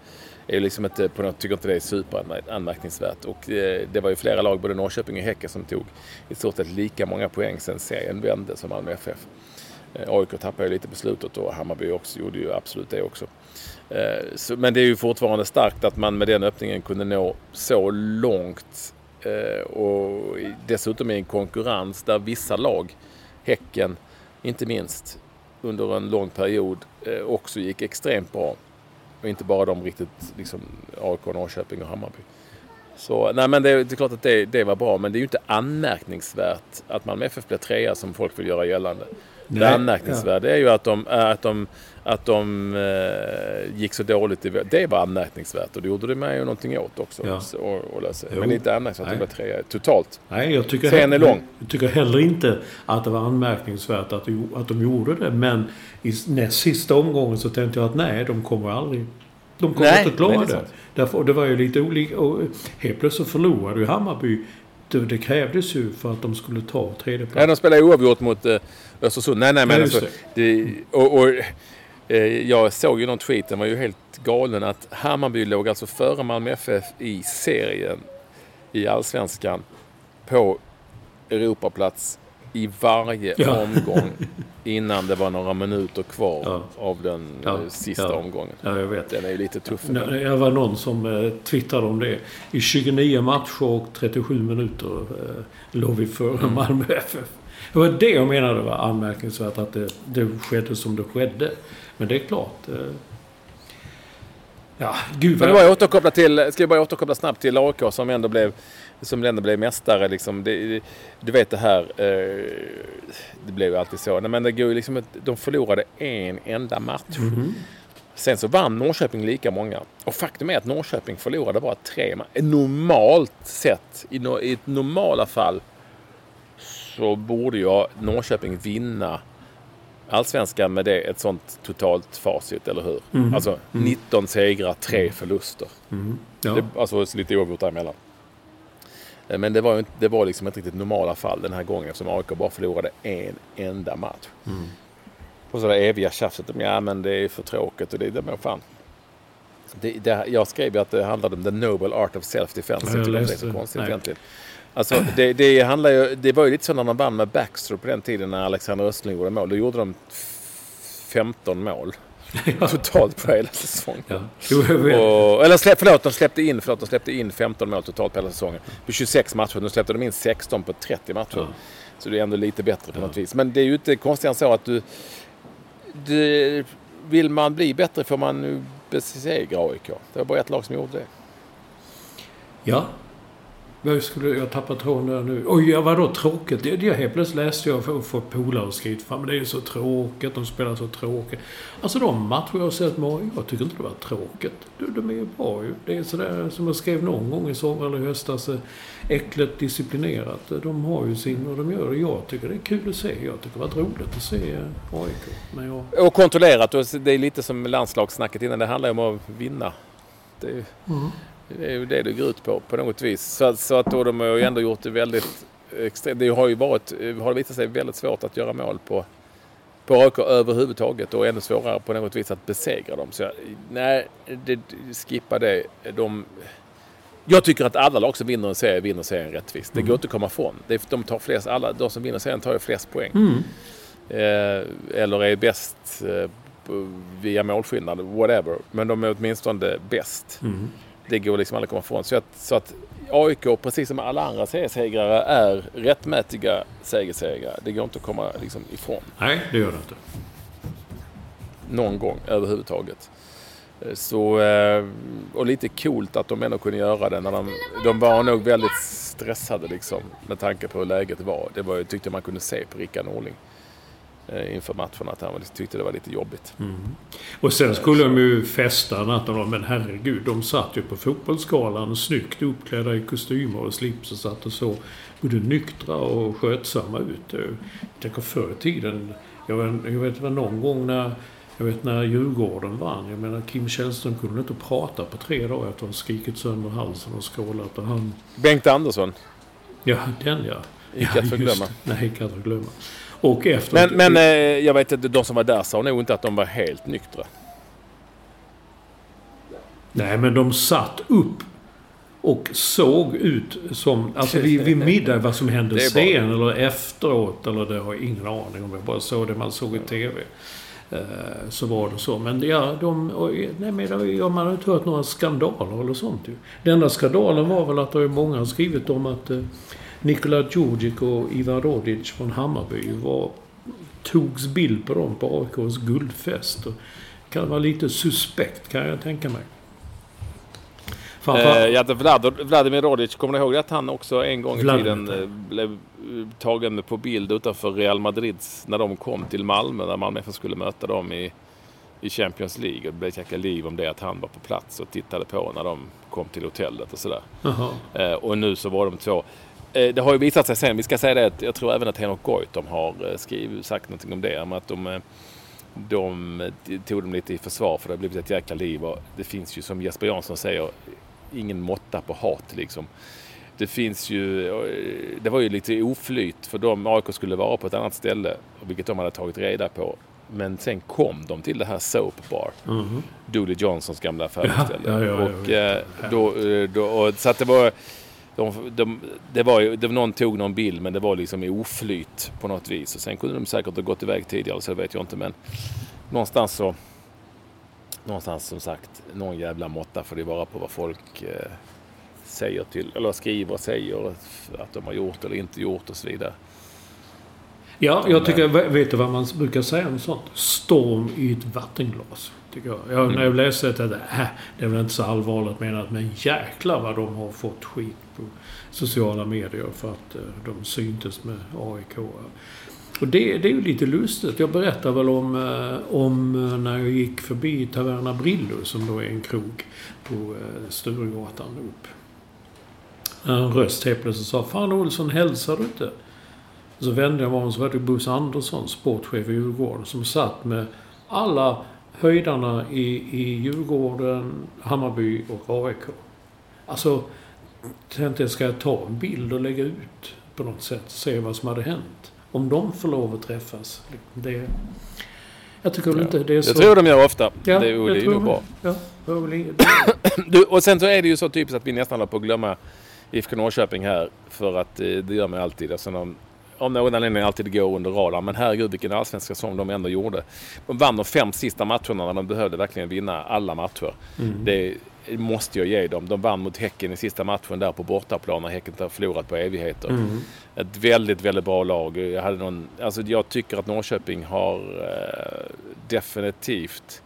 Speaker 1: är liksom inte på något, tycker inte det är superanmärkningsvärt. Och eh, det var ju flera lag, både Norrköping och Häcken, som tog i stort sett lika många poäng sen serien vände som Malmö FF. Eh, AIK tappade ju lite på slutet och Hammarby också, gjorde ju absolut det också. Eh, men det är ju fortfarande starkt att man med den öppningen kunde nå så långt Eh, och dessutom i en konkurrens där vissa lag, Häcken inte minst, under en lång period eh, också gick extremt bra. Och inte bara de riktigt, liksom AIK, Norrköping och Hammarby. Så nej men det, det är klart att det, det var bra, men det är ju inte anmärkningsvärt att Malmö FF blir trea som folk vill göra gällande.
Speaker 2: Nej,
Speaker 1: det anmärkningsvärda är ju att de, äh, att de, att de eh, gick så dåligt. I, det var anmärkningsvärt och det gjorde det med ju någonting åt också.
Speaker 2: Ja.
Speaker 1: Och, och lösa. Men inte anmärkningsvärt att de blev trea totalt.
Speaker 2: Nej, jag tycker,
Speaker 1: Serien är lång.
Speaker 2: jag tycker heller inte att det var anmärkningsvärt att, de- att de gjorde det. Men i näst sista omgången så tänkte jag att nej, de kommer aldrig... De kommer
Speaker 1: Nej,
Speaker 2: inte klara
Speaker 1: nej, det
Speaker 2: det. Därför, det var ju lite olika. Och helt plötsligt förlorade ju Hammarby. Det, det krävdes ju för att de skulle ta tredje
Speaker 1: Ja, de spelade oavgjort mot eh, Östersund. Nej, nej, men
Speaker 2: Ja,
Speaker 1: alltså, det, och, och, eh, Jag såg ju någon tweet, den var ju helt galen, att Hammarby låg alltså före Malmö FF i serien i Allsvenskan på Europaplats i varje
Speaker 2: Ja.
Speaker 1: omgång innan det var några minuter kvar
Speaker 2: Ja.
Speaker 1: av den
Speaker 2: Ja,
Speaker 1: eh, sista
Speaker 2: ja.
Speaker 1: omgången.
Speaker 2: Ja, jag vet.
Speaker 1: Den är ju lite tuff.
Speaker 2: Det var någon som eh, twittrade om det. I 29 matcher och 37 minuter eh, låg vi före
Speaker 1: Mm.
Speaker 2: Malmö FF. Det var det jag menade var anmärkningsvärt att det, det skedde som det skedde. Men det är klart. Eh, ja, gud
Speaker 1: Men
Speaker 2: vad...
Speaker 1: det bara återkoppla till, ska jag bara återkoppla snabbt till AIK som ändå blev, som ändå blev mästare. Liksom. Det, du vet det här, eh, det blev ju alltid så. Men det går liksom, de förlorade en enda match.
Speaker 2: Mhm.
Speaker 1: Sen så vann Norrköping lika många. Och faktum är att Norrköping förlorade bara tre matcher. Normalt sett, i, no, i ett normala fall, så borde ju Norrköping vinna Allsvenskan med det, ett sånt totalt facit, eller hur?
Speaker 2: Mhm.
Speaker 1: Alltså 19 segrar, 3 förluster.
Speaker 2: Mhm. Ja.
Speaker 1: Det, alltså så lite oavgjort däremellan. Eh, Men det var, ju inte, det var liksom inte riktigt normala fall den här gången eftersom AIK bara förlorade en enda match.
Speaker 2: Mm.
Speaker 1: Och så det eviga tjafset om ja men det är för tråkigt och det, det men fan. Det, det, jag skrev ju att det handlade om the noble art of self-defense.
Speaker 2: Ja,
Speaker 1: Jag tycker det är så konstigt egentligen. Alltså, det, det, handlar ju, det var ju lite så när de vann med Baxter på den tiden när Alexander Östling gjorde mål. Då gjorde de f- 15 mål totalt på hela säsongen.
Speaker 2: Ja.
Speaker 1: Och, eller släpp, förlåt, de släppte in, förlåt, de släppte in 15 mål totalt på hela säsongen. På 26 matcher. Nu släppte de in 16 på 30 matcher.
Speaker 2: Ja.
Speaker 1: Så det är ändå lite bättre på något vis. Men det är ju inte konstigare än så att du... du vill man bli bättre får man nu besegra AIK. Det var bara ett lag som gjorde det.
Speaker 2: Ja. Jag, skulle, jag tappar tråden där nu. Oj, ja, vadå tråkigt? Det, det helt plötsligt läste jag och fått polare skrivit fram. Det är så tråkigt, de spelar så tråkigt. Alltså de matcher jag har sett med jag tycker inte det var tråkigt. De, de är ju bra ju. Det är sådär som jag skrev någon gång i sommar eller höstas. eh, Äckligt disciplinerat. De har ju sin och de gör det. Jag tycker det är kul att se. Jag tycker det varit roligt att se eh, AIK. Men jag...
Speaker 1: Och kontrollerat. Och det är lite som landslagssnacket innan. Det handlar ju om att vinna. Det är,
Speaker 2: Mm.
Speaker 1: Det är ju det det går ut på, på något vis. Så, att- så att då de har ju ändå gjort det väldigt extremt. Det har ju varit, har visat sig väldigt svårt att göra mål på, på AIK överhuvudtaget och ännu svårare på något vis att besegra dem. Så jag, nej, det, skippa det. De, jag tycker att alla lag som vinner en serie vinner serien rättvist. Det går inte att komma ifrån. De, tar flest, alla, de som vinner serien tar ju flest poäng.
Speaker 2: Mm.
Speaker 1: Eh, eller är bäst eh, via målskillnad, whatever. Men de är åtminstone bäst.
Speaker 2: Mm.
Speaker 1: Det går liksom aldrig att komma ifrån. Så att, så att AIK, precis som alla andra seriesegrare, är rättmätiga segersegrare. Det går inte att komma liksom ifrån
Speaker 2: Nej, det gör det inte.
Speaker 1: någon gång överhuvudtaget. Eh, Så, eh, och lite coolt att de ändå kunde göra det när de, de var nog väldigt stressade liksom med tanke på hur läget var. Det var, tyckte man kunde se på Rickard Norling inför matchen att han tyckte det var lite jobbigt.
Speaker 2: Och sen skulle de ju festa natten men herregud, de satt ju på fotbollsskalan snyggt uppklädda i kostymer och slips och satt och så både nyktra och skötsamma ut. Jag tänker förr i tiden, jag vet, jag vet det var någon gång när jag vet när Djurgården vann. Jag menar Kim Källström kunde inte prata på tre dagar efter att ha skrikit sönder halsen och skrålat. Och han...
Speaker 1: Bengt Andersson.
Speaker 2: Ja, den ja.
Speaker 1: Icke
Speaker 2: ja,
Speaker 1: att förglömma.
Speaker 2: Nej, icke att förglömma. Och efter...
Speaker 1: Men, men eh, jag vet att de som var där sa nog inte att de var helt nyktra.
Speaker 2: Nej, men de satt upp och såg ut som... Alltså vid, vid middag, vad som hände sen eller efteråt. Eller det har jag ingen aning om. Jag bara såg det man såg i TV. Eh, Så var det så. Men ja, de... Nej, men man har inte hört några skandaler eller sånt ju. Den enda skandalen var väl att det är många har skrivit om att eh, Nikola Djurdjic och Ivan Rodic från Hammarby var... Togs bild på dem på AIKs guldfest. Och kan vara lite suspekt kan jag tänka mig. Framför-
Speaker 1: Eh, ja, det Vlad, Vladimir Rodic, kommer ni ihåg att han också en gång i
Speaker 2: Vladimir.
Speaker 1: tiden eh, blev tagen på bild utanför Real Madrids när de kom till Malmö, när Malmö FF skulle möta dem i, i Champions League. Och det blev ett liv om det att han var på plats och tittade på när de kom till hotellet och sådär. Eh, och nu så var de två. Eh, det har ju visat sig sen, vi ska säga det, att jag tror även att Henok Goitom har eh, skrivit, sagt någonting om det. Om att de, eh, de tog dem lite i försvar för det har blivit ett jäkla liv. Och det finns ju som Jesper Jansson säger, ingen måtta på hat liksom. Det finns ju, det var ju lite oflyt för de AIK skulle vara på ett annat ställe, vilket de hade tagit reda på. Men sen kom de till det här Soap Bar.
Speaker 2: Mhm.
Speaker 1: Dooley Johnsons gamla affärsställe.
Speaker 2: Ja, ja, ja,
Speaker 1: och, då, då, och, så att det var... De, de, det var ju, det, någon tog någon bild men det var liksom i oflyt på något vis. Och sen kunde de säkert ha gått iväg tidigare så vet jag inte men någonstans så... Någonstans som sagt, någon jävla måtta får det vara på vad folk eh, säger till, eller skriver och säger att de har gjort eller inte gjort och så vidare.
Speaker 2: Ja, jag tycker... Vet du vad man brukar säga om sånt? Storm i ett vattenglas. Tycker jag. jag när jag läste det tänkte jag, äh, det är väl inte så allvarligt menat. Men jäklar vad de har fått skit på sociala medier för att eh, de syntes med AIK. Och det, det är ju lite lustigt. Jag berättade väl om, eh, om eh, när jag gick förbi Taverna Brillo som då är en krog på eh, Sturegatan upp. En röst helt plötsligt sa Fan Olsson, hälsar du inte? Så vände jag mig om och så var det Bosse Andersson, sportchef i Djurgården, som satt med alla höjdarna i, i Djurgården, Hammarby och AIK. Alltså, tänkte jag, ska jag ta en bild och lägga ut på något sätt? Se vad som hade hänt. Om de får lov att träffas. Det, jag tycker väl inte det är så...
Speaker 1: Jag tror de gör ofta.
Speaker 2: Ja,
Speaker 1: det, och det är nog bra.
Speaker 2: Ja, det.
Speaker 1: Du, och sen så är det ju så typiskt att vi nästan håller på att glömma IFK Norrköping här. För att eh, det gör man alltid. Alltså de, om någon anledning alltid går under radarn. Men herregud vilken allsvensk säsong de ändå gjorde. De vann de fem sista matcherna när de behövde verkligen vinna alla matcher. Det måste jag ge dem. De vann mot Häcken i sista matchen där på bortaplan när Häcken har förlorat på evigheter. Ett väldigt, väldigt bra lag. Jag, hade någon, alltså jag tycker att Norrköping har eh, definitivt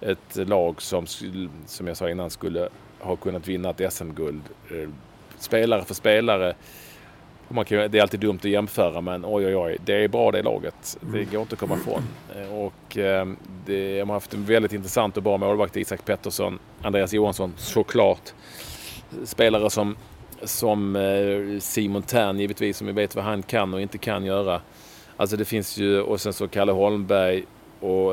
Speaker 1: ett lag som, som jag sa innan skulle ha kunnat vinna ett SM-guld eh, spelare för spelare. Man kan, det är alltid dumt att jämföra men oj oj oj, det är bra det laget. Det går inte att komma ifrån. Eh, och eh, det, de har haft en väldigt intressant och bra målvakt, Isak Pettersson, Andreas Johansson såklart. Spelare som, som eh, Simon Tern givetvis, som vi vet vad han kan och inte kan göra. Alltså det finns ju, och sen så Kalle Holmberg och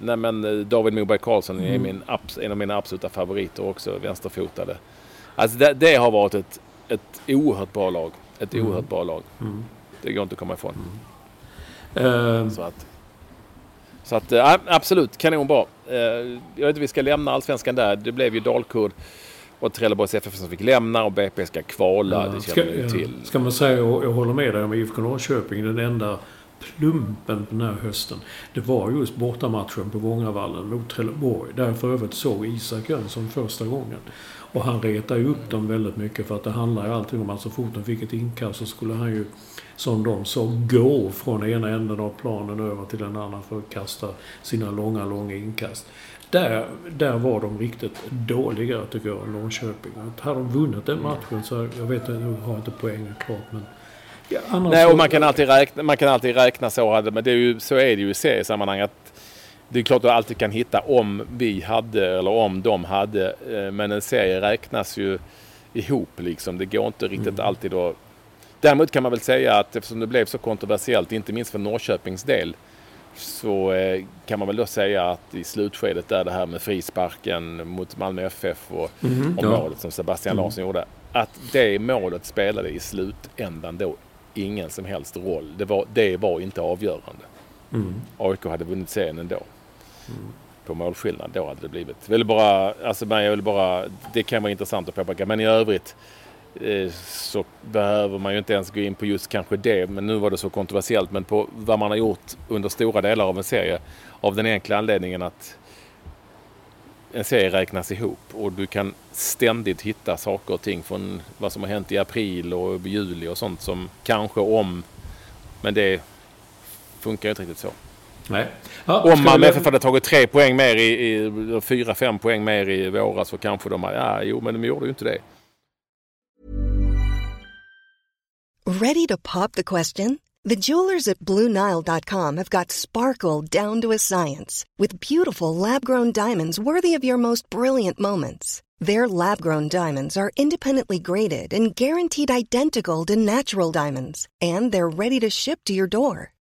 Speaker 1: nej men David Moberg Karlsson är min, en av mina absoluta favoriter också, vänsterfotade. Alltså det, det har varit ett, ett oerhört bra lag. Ett mm. oerhört bra lag. Mm. Det går inte att komma ifrån. Mm. Så att, så att äh, absolut, kanonbra. Uh, jag vet inte, vi ska lämna allsvenskan där. Det blev ju Dalkurd och Trelleborgs FF som fick lämna och BP ska kvala. Ja. Det känner vi till.
Speaker 2: Ska man säga, och jag håller med dig om IFK Norrköping, den enda plumpen den här hösten. Det var just bortamatchen på Vångavallen mot Trelleborg. Där för övrigt såg Isak Jönsson första gången. Och han retade upp dem väldigt mycket för att det handlar ju alltid om att så fort de fick ett inkast så skulle han ju, som de sa, gå från ena änden av planen över till den andra för att kasta sina långa, långa inkast. Där, där var de riktigt dåliga tycker jag, Norrköping. Att hade de vunnit den matchen så, jag vet inte, jag har inte poängen klart men
Speaker 1: Ja, Nej, och man kan alltid räkna, man kan alltid räkna så. Men det är ju, så är det ju i seriesammanhang. Att det är klart att du alltid kan hitta om vi hade eller om de hade. Eh, men en serie räknas ju ihop liksom. Det går inte riktigt mm. alltid att... Däremot kan man väl säga att eftersom det blev så kontroversiellt, inte minst för Norrköpings del, så eh, kan man väl då säga att i slutskedet där det här med frisparken mot Malmö FF och, mm, och ja. målet som Sebastian mm. Larsson gjorde. Att det målet spelade i slutändan då ingen som helst roll. Det var, det var inte avgörande. Mm. AIK hade vunnit serien ändå. Mm. På målskillnad. Då hade det blivit. Vill bara, alltså, jag vill bara, det kan vara intressant att påpeka. Men i övrigt eh, så behöver man ju inte ens gå in på just kanske det. Men nu var det så kontroversiellt. Men på vad man har gjort under stora delar av en serie. Av den enkla anledningen att en serie räknas ihop och du kan ständigt hitta saker och ting från vad som har hänt i april och juli och sånt som kanske om... Men det funkar ju inte riktigt så.
Speaker 2: Nej.
Speaker 1: Ja, om Malmö FF hade tagit tre poäng mer i, i fyra, fem poäng mer i våras så kanske de hade, ja jo men de gjorde ju inte det.
Speaker 4: Ready to pop the question? The jewelers at BlueNile.com have got sparkle down to a science with beautiful lab-grown diamonds worthy of your most brilliant moments. Their lab-grown diamonds are independently graded and guaranteed identical to natural diamonds, and they're ready to ship to your door.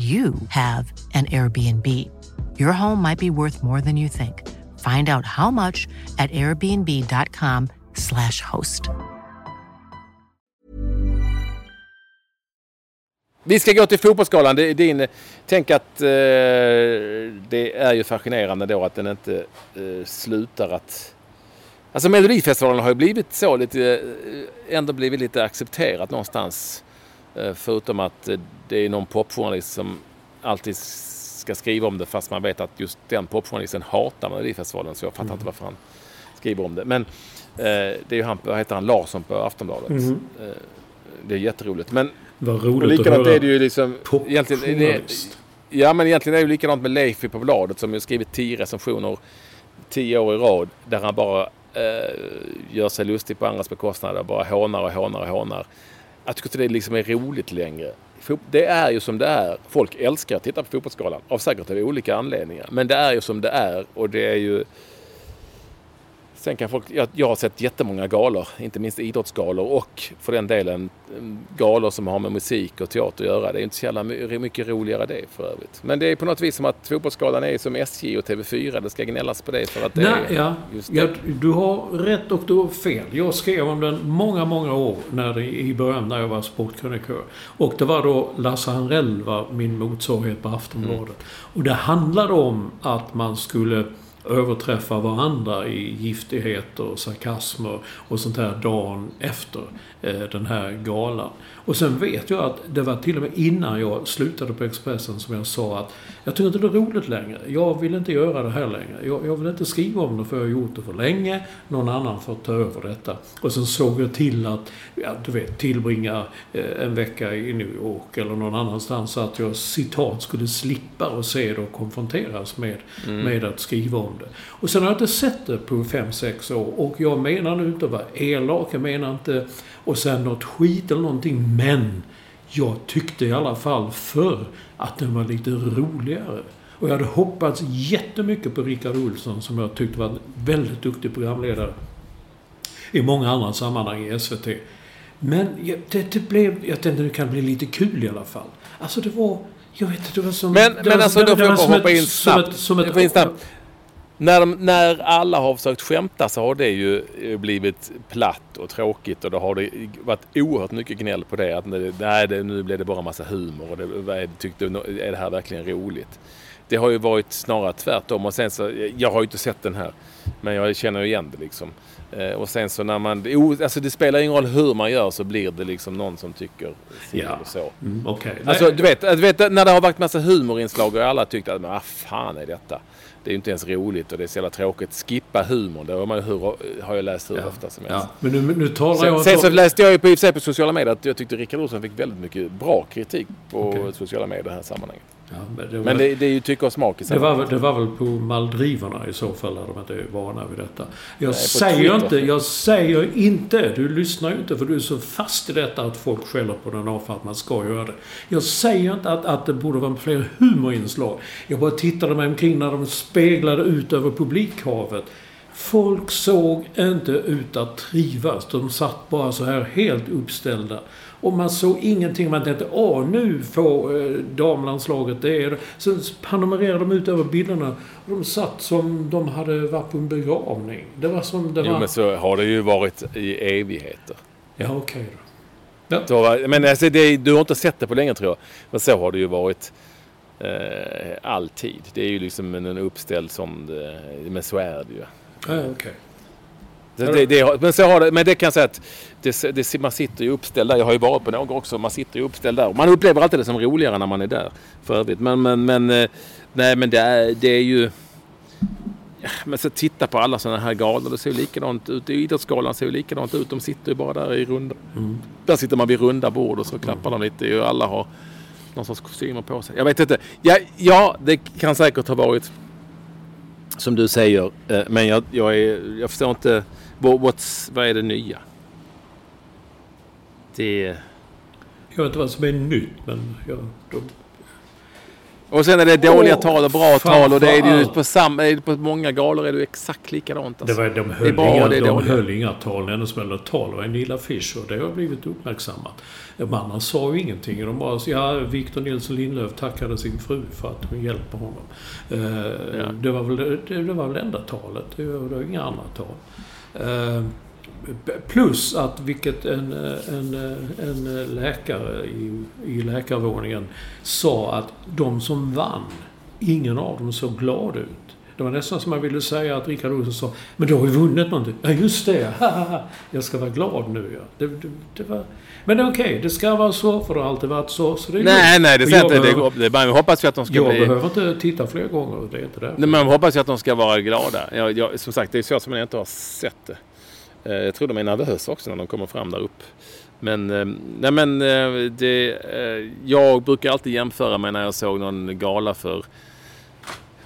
Speaker 5: you have an Airbnb. Your home might be worth more than you think. Find out how much at airbnb.com slash host.
Speaker 1: Vi ska gå till fotbollsskalan. Det din, tänk att eh, det är ju fascinerande då att den inte eh, slutar att... Alltså Melodifestivalen har ju blivit så lite, eh, ändå blivit lite accepterat någonstans. Eh, förutom att eh, det är någon popjournalist som alltid ska skriva om det fast man vet att just den popjournalisten hatar Melodifestivalen så jag fattar mm. inte varför han skriver om det. Men eh, det är ju han, vad heter han, Larsson på Aftonbladet. Mm. Eh, det är jätteroligt. Men
Speaker 2: vad roligt att höra
Speaker 1: är det ju liksom, egentligen, Ja men egentligen är det ju likadant med Leifi på bladet som ju skrivit tio recensioner tio år i rad där han bara eh, gör sig lustig på andras bekostnad och bara hånar och hånar och hånar jag tycker inte det liksom är roligt längre. Det är ju som det är. Folk älskar att titta på Fotbollsgalan av säkert av olika anledningar. Men det är ju som det är och det är ju... Sen kan folk... Jag, jag har sett jättemånga galor, inte minst idrottsgalor och för den delen mm, galor som har med musik och teater att göra. Det är inte så jävla my- mycket roligare det för övrigt. Men det är på något vis som att Fotbollsgalan är som SJ och TV4. Det ska gnällas på det för att det
Speaker 2: Nej,
Speaker 1: är
Speaker 2: ja,
Speaker 1: just
Speaker 2: ja,
Speaker 1: det.
Speaker 2: du har rätt och du har fel. Jag skrev om den många, många år när det, i början när jag var sportkrönikör. Och det var då Lasse Hanrell var min motsvarighet på Aftonbladet.
Speaker 1: Mm.
Speaker 2: Och det handlade om att man skulle överträffa varandra i giftighet och sarkasmer och sånt här dagen efter eh, den här galan. Och sen vet jag att det var till och med innan jag slutade på Expressen som jag sa att jag tycker inte det är roligt längre. Jag vill inte göra det här längre. Jag, jag vill inte skriva om det för jag har gjort det för länge. Någon annan får ta över detta. Och sen såg jag till att, ja, du vet, tillbringa eh, en vecka i New York eller någon annanstans så att jag citat skulle slippa och se det och konfronteras med, med att skriva om det. Och sen har jag inte sett det på fem sex år och jag menar nu inte att vara elak, jag menar inte och sen något skit eller någonting, men jag tyckte i alla fall förr att den var lite roligare. Och jag hade hoppats jättemycket på Rickard Olsson som jag tyckte var en väldigt duktig programledare i många andra sammanhang i SVT. Men det, det blev... Jag tänkte det kan bli lite kul i alla fall. Alltså det var... Jag vet inte, det var som...
Speaker 1: Men,
Speaker 2: det
Speaker 1: men
Speaker 2: var,
Speaker 1: alltså
Speaker 2: det-
Speaker 1: då får jag bara
Speaker 2: som
Speaker 1: hoppa
Speaker 2: ett-
Speaker 1: in
Speaker 2: som
Speaker 1: snabbt.
Speaker 2: ett- Som ett,
Speaker 1: in snabbt. När, de, när alla har försökt skämta så har det ju eh, blivit platt och tråkigt och då har det varit oerhört mycket gnäll på det. Att nu- nej, det, nu blev det bara massa humor och det, tyckte, är det här verkligen roligt? Det har ju varit snarare tvärtom och sen så, jag har ju inte sett den här. Men jag känner ju igen det liksom. Eh, och sen så när man, alltså det spelar ingen roll hur man gör så blir det liksom någon som tycker si
Speaker 2: Ja.
Speaker 1: eller så.
Speaker 2: Mm, Okej.
Speaker 1: Alltså du vet, du vet när det har varit massa humorinslag och alla tyckt att men vad fan är detta? Det är ju inte ens roligt och det är så jävla tråkigt. Skippa humorn. Det har, man, ju hur, har jag läst hur
Speaker 2: ja,
Speaker 1: ofta som helst.
Speaker 2: ja. Men nu, nu talar
Speaker 1: Sen,
Speaker 2: jag
Speaker 1: sen så läste jag ju på, på sociala medier att jag tyckte Rickard Olsson fick väldigt mycket bra kritik på
Speaker 2: Okej.
Speaker 1: sociala medier i det här sammanhanget.
Speaker 2: Men det var,
Speaker 1: Men det, det är ju tycke och smak i
Speaker 2: det, var, det var väl på Maldiverna i så fall, där de inte är vana vid detta. Jag
Speaker 1: på
Speaker 2: säger inte, jag säger inte, du lyssnar ju inte för du är så fast i detta att folk skäller på den av för att man ska göra det. Jag säger inte att, att det borde vara fler humorinslag. Jag bara tittade mig omkring när de speglade ut över publikhavet. Folk såg inte ut att trivas. De satt bara så här helt uppställda. Och man såg ingenting. Man tänkte, åh nu får eh, damlandslaget det. är det." Sen panomererade de ut över bilderna. Och de satt som de hade varit på en begravning. Det var som det
Speaker 1: Jo
Speaker 2: var...
Speaker 1: men så har det ju varit i evigheter.
Speaker 2: Ja, okej då.
Speaker 1: Så, var- men alltså, det, du har inte sett det på länge tror jag. Men så har det ju varit eh, alltid. Det är ju liksom en, en uppställd som det, men så är det ju.
Speaker 2: Ja, okej.
Speaker 1: Det, det, har- men, så har det, men det kan jag säga att det, det, man sitter ju uppställd där. Jag har ju varit på några också. Man sitter ju uppställd där. Man upplever alltid det som roligare när man är där. För övrigt. Men, men, men, eh, nej, men det, är, det är ju... Men så titta på alla sådana här galor. Det ser ju likadant ut. Idrottsgalan ser ju likadant ut. De sitter ju bara där i runda... Där sitter man vid runda bord och så klappar de lite. Och alla har någon sorts kostymer på sig. Jag vet inte. Ja, ja det kan säkert ha varit som du säger. eh, Men jag, jag, är, jag förstår inte. What, what's, vad är det nya? Det...
Speaker 2: Jag vet inte vad som är nytt, men jag, de,
Speaker 1: Och sen är det dåliga
Speaker 2: Åh,
Speaker 1: tal och bra tal och det är det ju på, sam, är det på många galor är det exakt likadant.
Speaker 2: det
Speaker 1: Alltså.
Speaker 2: var, de
Speaker 1: Det är
Speaker 2: höll,
Speaker 1: bra,
Speaker 2: inga,
Speaker 1: det
Speaker 2: de höll inga tal. Det enda som höll tal var affisch och det har blivit uppmärksammat. De andra sa ju ingenting. De bara, ja, Victor Nilsson Lindlöf tackade sin fru för att hon hjälper honom. Eh,
Speaker 1: Ja.
Speaker 2: det, var väl, det, det var väl enda talet. Det var, det var inga andra tal. Eh, plus att, vilket en, eh, en, eh, en läkare i, i läkarvåningen sa att de som vann, ingen av dem såg glad ut. Det var nästan som man ville säga att Rickard Olsson sa Men du har ju vunnit någonting. Ja, just det. Jag ska vara glad nu, ja. Det, det, det var... Men det är okej. Det ska vara så, för det har alltid varit så. så det är
Speaker 1: Nej, nej, det
Speaker 2: jag
Speaker 1: inte.
Speaker 2: Behöver-
Speaker 1: det är jag hoppas ju att de ska
Speaker 2: Jag
Speaker 1: bli...
Speaker 2: behöver inte titta fler gånger. Det är inte det.
Speaker 1: Nej, men jag hoppas ju att de ska vara glada. Jag, jag, som sagt, det är så som jag inte har sett det. Eh, Jag tror de är nervösa också när de kommer fram där upp. Men, eh, nej men eh, det, jag brukar alltid jämföra med när jag såg någon gala för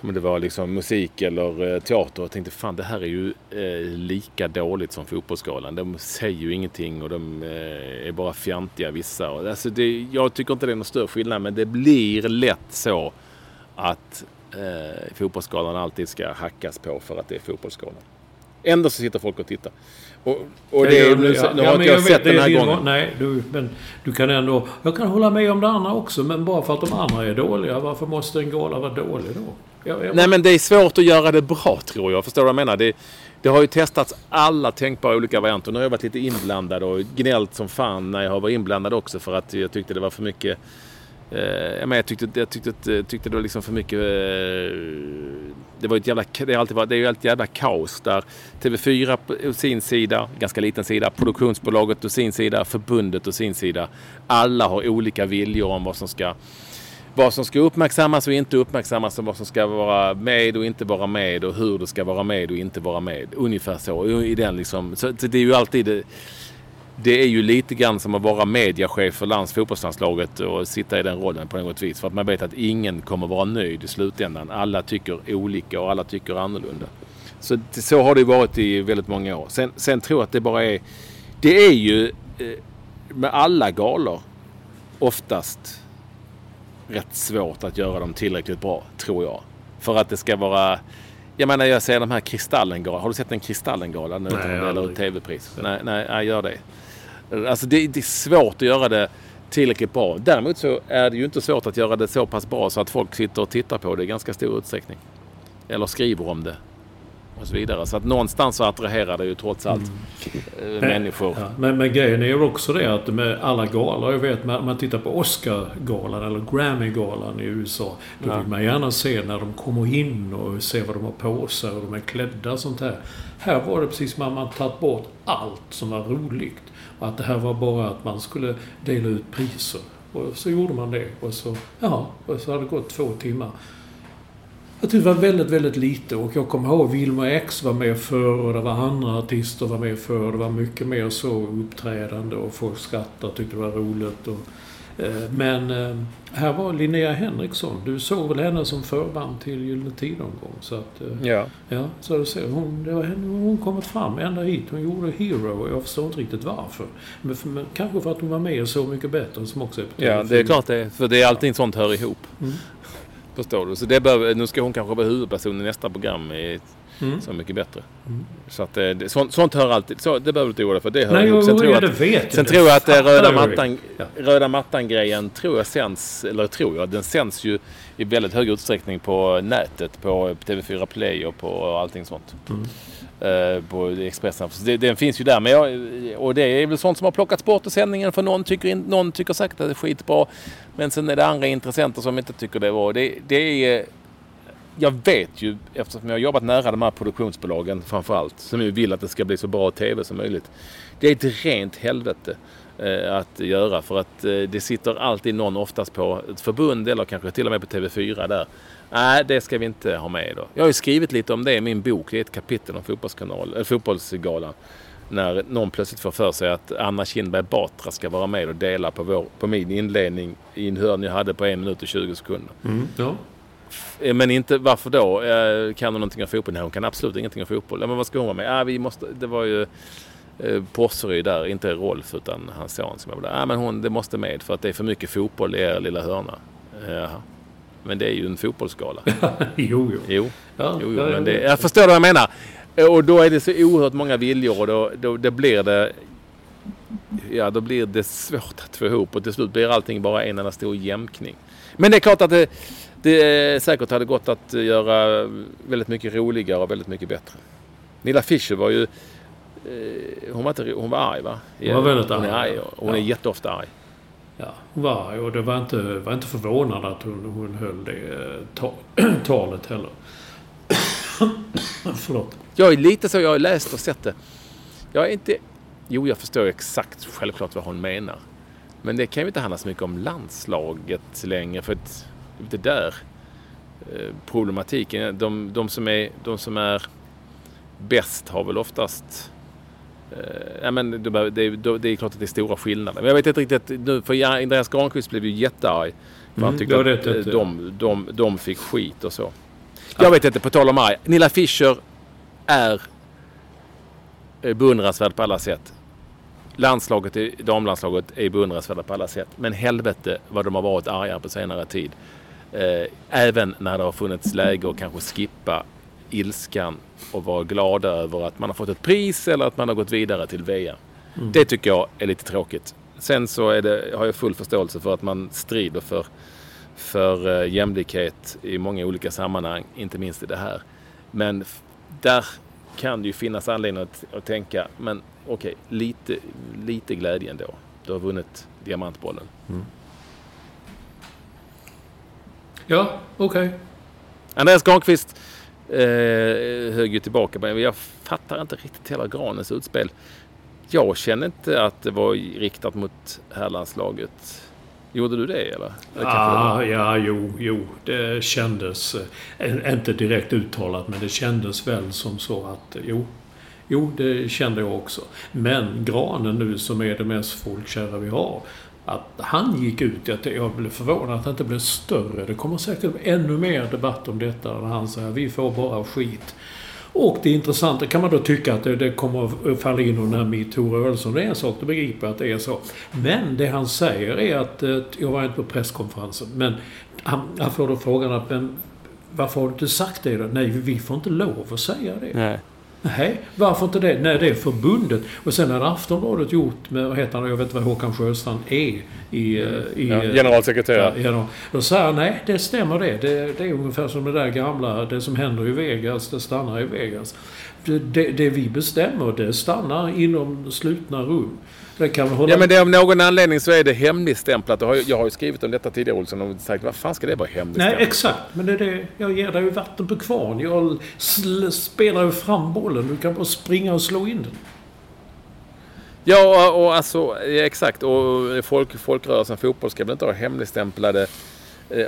Speaker 1: Om det var liksom musik eller eh, teater. Och tänkte fan det här är ju eh, lika dåligt som Fotbollsgalan. De säger ju ingenting och de eh, är bara fjantiga vissa. Alltså det, jag tycker inte det är någon större skillnad men det blir lätt så att eh, Fotbollsgalan alltid ska hackas på för att det är Fotbollsgalan. Ändå så sitter folk och tittar. Och, och det,
Speaker 2: Ja,
Speaker 1: nu,
Speaker 2: ja,
Speaker 1: nu
Speaker 2: ja,
Speaker 1: har
Speaker 2: men
Speaker 1: inte jag
Speaker 2: vet,
Speaker 1: sett den
Speaker 2: är
Speaker 1: här gången.
Speaker 2: Nej, du, men du kan ändå... Jag kan hålla med om det andra också, men bara för att de andra är dåliga, varför måste en gala vara dålig då? Jag, jag,
Speaker 1: Nej men det är svårt att göra det bra tror jag. Förstår du vad jag menar? Det, det har ju testats alla tänkbara olika varianter. Nu har jag varit lite inblandad och gnällt som fan när jag har varit inblandad också för att jag tyckte det var för mycket Eh, jag, menar, jag tyckte, jag tyckte, eh, tyckte det var liksom för mycket... Eh, det var ett jävla... Det har alltid, varit- det är ju ett jävla kaos där TV4 på sin sida, ganska liten sida, produktionsbolaget på sin sida, förbundet på sin sida. Alla har olika viljor om vad som ska vad som ska uppmärksammas och inte uppmärksammas och vad som ska vara med och inte vara med och hur det ska vara med och inte vara med. Ungefär så. I den liksom, så det är ju alltid... Det, är ju lite grann som att vara mediachef för lands, fotbollslandslaget och sitta i den rollen på något vis. För att man vet att ingen kommer vara nöjd i slutändan. Alla tycker olika och alla tycker annorlunda. Så, så har det varit i väldigt många år. Sen, sen tror jag att det bara är... Det är ju eh, med alla galor oftast rätt svårt att göra dem tillräckligt bra, tror jag. För att det ska vara... Jag menar, jag ser de här Kristallengalan. Har du sett en Kristallengala nu?
Speaker 2: Nej,
Speaker 1: gäller
Speaker 2: aldrig.
Speaker 1: tv-pris? Nej, nej, nej, gör det. Alltså det, det är svårt att göra det tillräckligt bra. Däremot så är det ju inte svårt att göra det så pass bra så att folk sitter och tittar på det i ganska stor utsträckning. Eller skriver om det. Och så vidare. Så att någonstans så attraherar det ju trots allt eh, människor.
Speaker 2: Ja, men, men grejen är ju också det att med alla galor, jag vet när man tittar på Oscar-galan eller Grammy-galan i USA. Då
Speaker 1: Ja.
Speaker 2: vill man gärna se när de kommer in och se vad de har på sig och de är klädda och sånt här. Här var det precis som att man tagit bort allt som var roligt. Och att det här var bara att man skulle dela ut priser. Och så gjorde man det. Och så, ja, och så hade det gått två timmar. Jag tyckte det var väldigt, väldigt lite och jag kommer ihåg Wilma X var med för och det var andra artister var med för. Det var mycket mer så uppträdande och folk skrattade och tyckte det var roligt. Och, eh, men eh, här var Linnea Henriksson. Du såg väl henne som förband till Gyllene Tider-omgång? Så att, eh,
Speaker 1: Ja.
Speaker 2: ja, så du ser, hon, det var henne, hon kommit fram ända hit. Hon gjorde Hero och jag förstår inte riktigt varför. Men, för, men kanske för att hon var med och så mycket bättre som också är på
Speaker 1: Ja, det är
Speaker 2: TV4.
Speaker 1: klart det. För det är alltid sånt hör ihop.
Speaker 2: Mm.
Speaker 1: Förstår du? Så det behöver, nu ska hon kanske vara huvudperson i nästa program i
Speaker 2: Mm.
Speaker 1: Så mycket bättre.
Speaker 2: Mm.
Speaker 1: Så att eh, det, sånt, sånt hör alltid... Så, det behöver du inte oroa dig för. Det hör
Speaker 2: Nej,
Speaker 1: ihop. Sen tror
Speaker 2: ja,
Speaker 1: jag att,
Speaker 2: vet
Speaker 1: sen tror jag att röda mattan,
Speaker 2: Ja.
Speaker 1: röda mattan-grejen tror jag sänds, eller tror jag, den sänds ju i väldigt hög utsträckning på nätet. På TV4 Play och på allting sånt.
Speaker 2: Mm.
Speaker 1: Eh, på Expressen. Den finns ju där. Men jag, och det är väl sånt som har plockats bort ur sändningen för någon tycker, in, någon tycker säkert att det är skitbra. Men sen är det andra intressenter som inte tycker det är bra. Det, det är... Jag vet ju, eftersom jag har jobbat nära de här produktionsbolagen framförallt, som ju vill att det ska bli så bra TV som möjligt. Det är ett rent helvete eh, att göra för att eh, det sitter alltid någon, oftast på ett förbund eller kanske till och med på TV4 där. Nej, det ska vi inte ha med då. Jag har ju skrivit lite om det i min bok. Det är ett kapitel om fotbollskanal, äh, fotbollsgalan. När någon plötsligt får för sig att Anna Kinberg Batra ska vara med och dela på, vår, på min inledning i en hörn jag hade på en minut och 20 sekunder.
Speaker 2: Mm. Ja.
Speaker 1: Eh, Men inte, varför då? Eh, Kan hon någonting om fotboll? Nej, hon kan absolut ingenting om fotboll. Men vad ska hon vara med? Ah, vi måste, det var ju eh, Porseryd där, inte Rolf utan hans son som var där. Ah, men hon, det måste med för att det är för mycket fotboll i er lilla hörna. Eh, Jaha. Men det är ju en fotbollsgala.
Speaker 2: jo, jo.
Speaker 1: Jo,
Speaker 2: Ja,
Speaker 1: jo, jo
Speaker 2: ja,
Speaker 1: men det,
Speaker 2: ja.
Speaker 1: jag förstår vad jag menar. Och då är det så oerhört många viljor och då, då, då blir det Ja, då blir det svårt att få ihop och till slut blir allting bara en enda stor jämkning. Men det är klart att det, det säkert hade gått att göra väldigt mycket roligare och väldigt mycket bättre. Nilla Fischer var ju... eh, Hon var, inte, hon var arg va?
Speaker 2: Hon var väldigt
Speaker 1: Hon är
Speaker 2: arg,
Speaker 1: arg. Hon är
Speaker 2: Ja.
Speaker 1: jätteofta arg.
Speaker 2: Ja, hon var och det var inte, var inte förvånande att hon, hon höll det eh, talet heller. Förlåt.
Speaker 1: Jag är lite så, jag har läst och sett det. Jag är inte... Jo, jag förstår exakt självklart vad hon menar. Men det kan ju inte handla så mycket om landslaget längre för att det där eh, problematiken, de, de, som är, de som är bäst har väl oftast Ja, men det, är- det är klart att det är stora skillnader. Men jag vet inte riktigt nu, för Andreas Granqvist blev ju jättearg. För han
Speaker 2: Mm,
Speaker 1: tyckte
Speaker 2: ja,
Speaker 1: att
Speaker 2: det-
Speaker 1: eh, de, de, de fick skit och så. Jag vet inte, på tal om arg. Nilla Fischer är eh, beundransvärd på alla sätt. Landslaget, damlandslaget är beundransvärda på alla sätt. Men helvete vad de har varit arga på senare tid. Eh, även när det har funnits läge att kanske skippa ilskan och vara glada över att man har fått ett pris eller att man har gått vidare till VM. Det tycker jag är lite tråkigt. Sen så är det, har jag full förståelse för att man strider för, för eh, jämlikhet i många olika sammanhang, inte minst i det här. Men där kan det ju finnas anledning att, att tänka, men okej, lite, lite glädje ändå. Du har vunnit diamantbollen.
Speaker 2: Ja, okej.
Speaker 1: Andreas Granqvist eh, högg ju tillbaka på Jag fattar inte riktigt hela Granens utspel. Jag känner inte att det var riktat mot herrlandslaget. Gjorde du det eller? eller det
Speaker 2: ah, ja, jo, jo. Det kändes, eh, inte direkt uttalat, men det kändes väl som så att, jo. Jo, det kände jag också. Men Granen nu som är det mest folkkära vi har. Att han gick ut, jag, jag blev förvånad att det inte blev större. Det kommer säkert bli ännu mer debatt om detta när han säger vi får bara skit. Och det intressanta kan man då tycka att det, det kommer att falla in under den här metoo-rörelsen. Det är en sak, det begriper att det är så. Men det han säger är att, eh, jag var inte på presskonferensen, men han, han får då frågan att men varför har du inte sagt det då? Nej, vi får inte lov att säga det.
Speaker 1: Nej.
Speaker 2: Nej, varför inte det? Nej, det är förbundet. Och sen har Aftonbladet gjort med, vad heter han, jag vet inte vad Håkan Sjöstrand är i... i
Speaker 1: Ja, generalsekreterare.
Speaker 2: Ja, då säger han, nej det stämmer det. det. Det är ungefär som det där gamla, det som händer i Vegas, det stannar i Vegas. Det, det, det vi bestämmer, det stannar inom slutna rum. Det kan hålla...
Speaker 1: Ja men det, av någon anledning så är det hemligstämplat. Jag har, jag har ju skrivit om detta tidigare Olsson och sagt vad fan ska det vara hemligstämplat?
Speaker 2: Nej, exakt. Men det är det. Jag ger dig ju vatten på kvarn. Jag spelar ju fram bollen. Du kan bara springa och slå in den.
Speaker 1: Ja, och, och alltså exakt. Och folk, folkrörelsen fotboll ska väl inte ha hemligstämplade eh,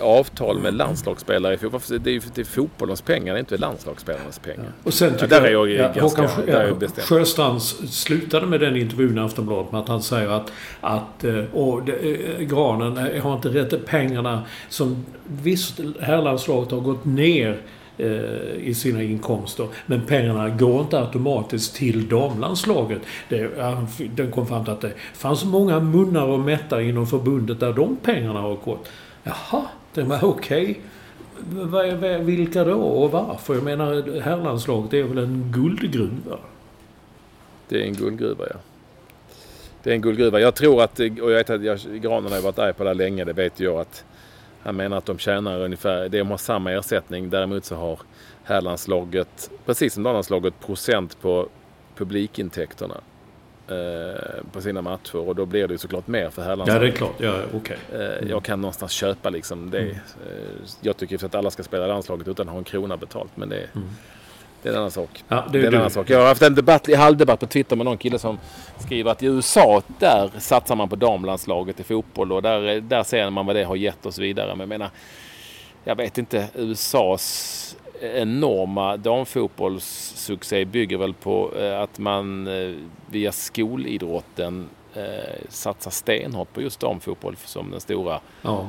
Speaker 1: avtal med landslagsspelare i fotboll. För Det är ju det är fotbollens pengar, det är inte landslagsspelarnas pengar.
Speaker 2: Och sen
Speaker 1: Ja,
Speaker 2: tycker
Speaker 1: där är jag ju ganska-
Speaker 2: Håkan
Speaker 1: där är jag
Speaker 2: ja,
Speaker 1: bestämd.
Speaker 2: Sjöstrand slutade med den intervjun i Aftonbladet med att han säger att, att eh, och det, eh, Granen eh, har inte rätt pengarna som visst herrlandslaget har gått ner eh, i sina inkomster. Men pengarna går inte automatiskt till damlandslaget. Det, den kom fram till att det fanns många munnar och mätta inom förbundet där de pengarna har gått. Jaha, det var okej. Okay. Vilka då och varför? Jag menar, herrlandslaget är väl en guldgruva?
Speaker 1: Det är en guldgruva, ja. Det är en guldgruva. Jag tror att, och jag vet att jag, Granen har varit arg på det här länge, det vet jag att han menar att de tjänar ungefär, de har samma ersättning. Däremot så har herrlandslaget, precis som damlandslaget, procent på publikintäkterna på sina matcher. Och då blir det ju såklart mer för
Speaker 2: Ja,
Speaker 1: herrlandslaget.
Speaker 2: det är klart. Ja, okej.
Speaker 1: Eh, Jag kan någonstans köpa liksom det.
Speaker 2: Mm.
Speaker 1: Eh, Jag tycker att alla ska spela i landslaget utan att ha en krona betalt. Men det, det är en annan sak.
Speaker 2: Ja,
Speaker 1: Det
Speaker 2: det
Speaker 1: är en annan sak. Jag har haft en debatt, halvdebatt på Twitter med någon kille som skriver att i USA, där satsar man på damlandslaget i fotboll och där, där ser man vad det har gett och så vidare. Men jag menar, jag vet inte, USAs enorma damfotbollssuccé bygger väl på eh, att man eh, via skolidrotten eh, satsar stenhårt på just damfotboll som den stora
Speaker 2: Ja.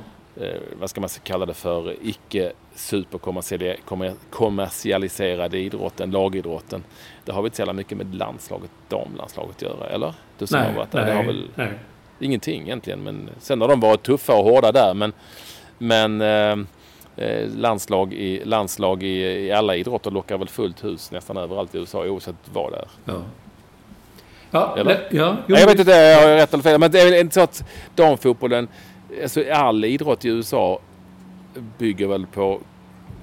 Speaker 1: vad ska man kalla det för, icke superkommersialiserade idrotten, lagidrotten. Det har väl inte så jävla mycket med landslaget, damlandslaget att göra, eller? Du som har
Speaker 2: Nej,
Speaker 1: varit där, det har
Speaker 2: nej,
Speaker 1: väl
Speaker 2: nej.
Speaker 1: ingenting egentligen. Men sen har de varit tuffa och hårda där. Men, men eh, landslag, i, landslag i, i alla idrotter lockar väl fullt hus nästan överallt i USA oavsett vad det är.
Speaker 2: Ja. Ja,
Speaker 1: Eller?
Speaker 2: ja, jo,
Speaker 1: jag vet inte, jag har rätt eller fel. Men det är inte så att damfotbollen, alltså all idrott i USA bygger väl på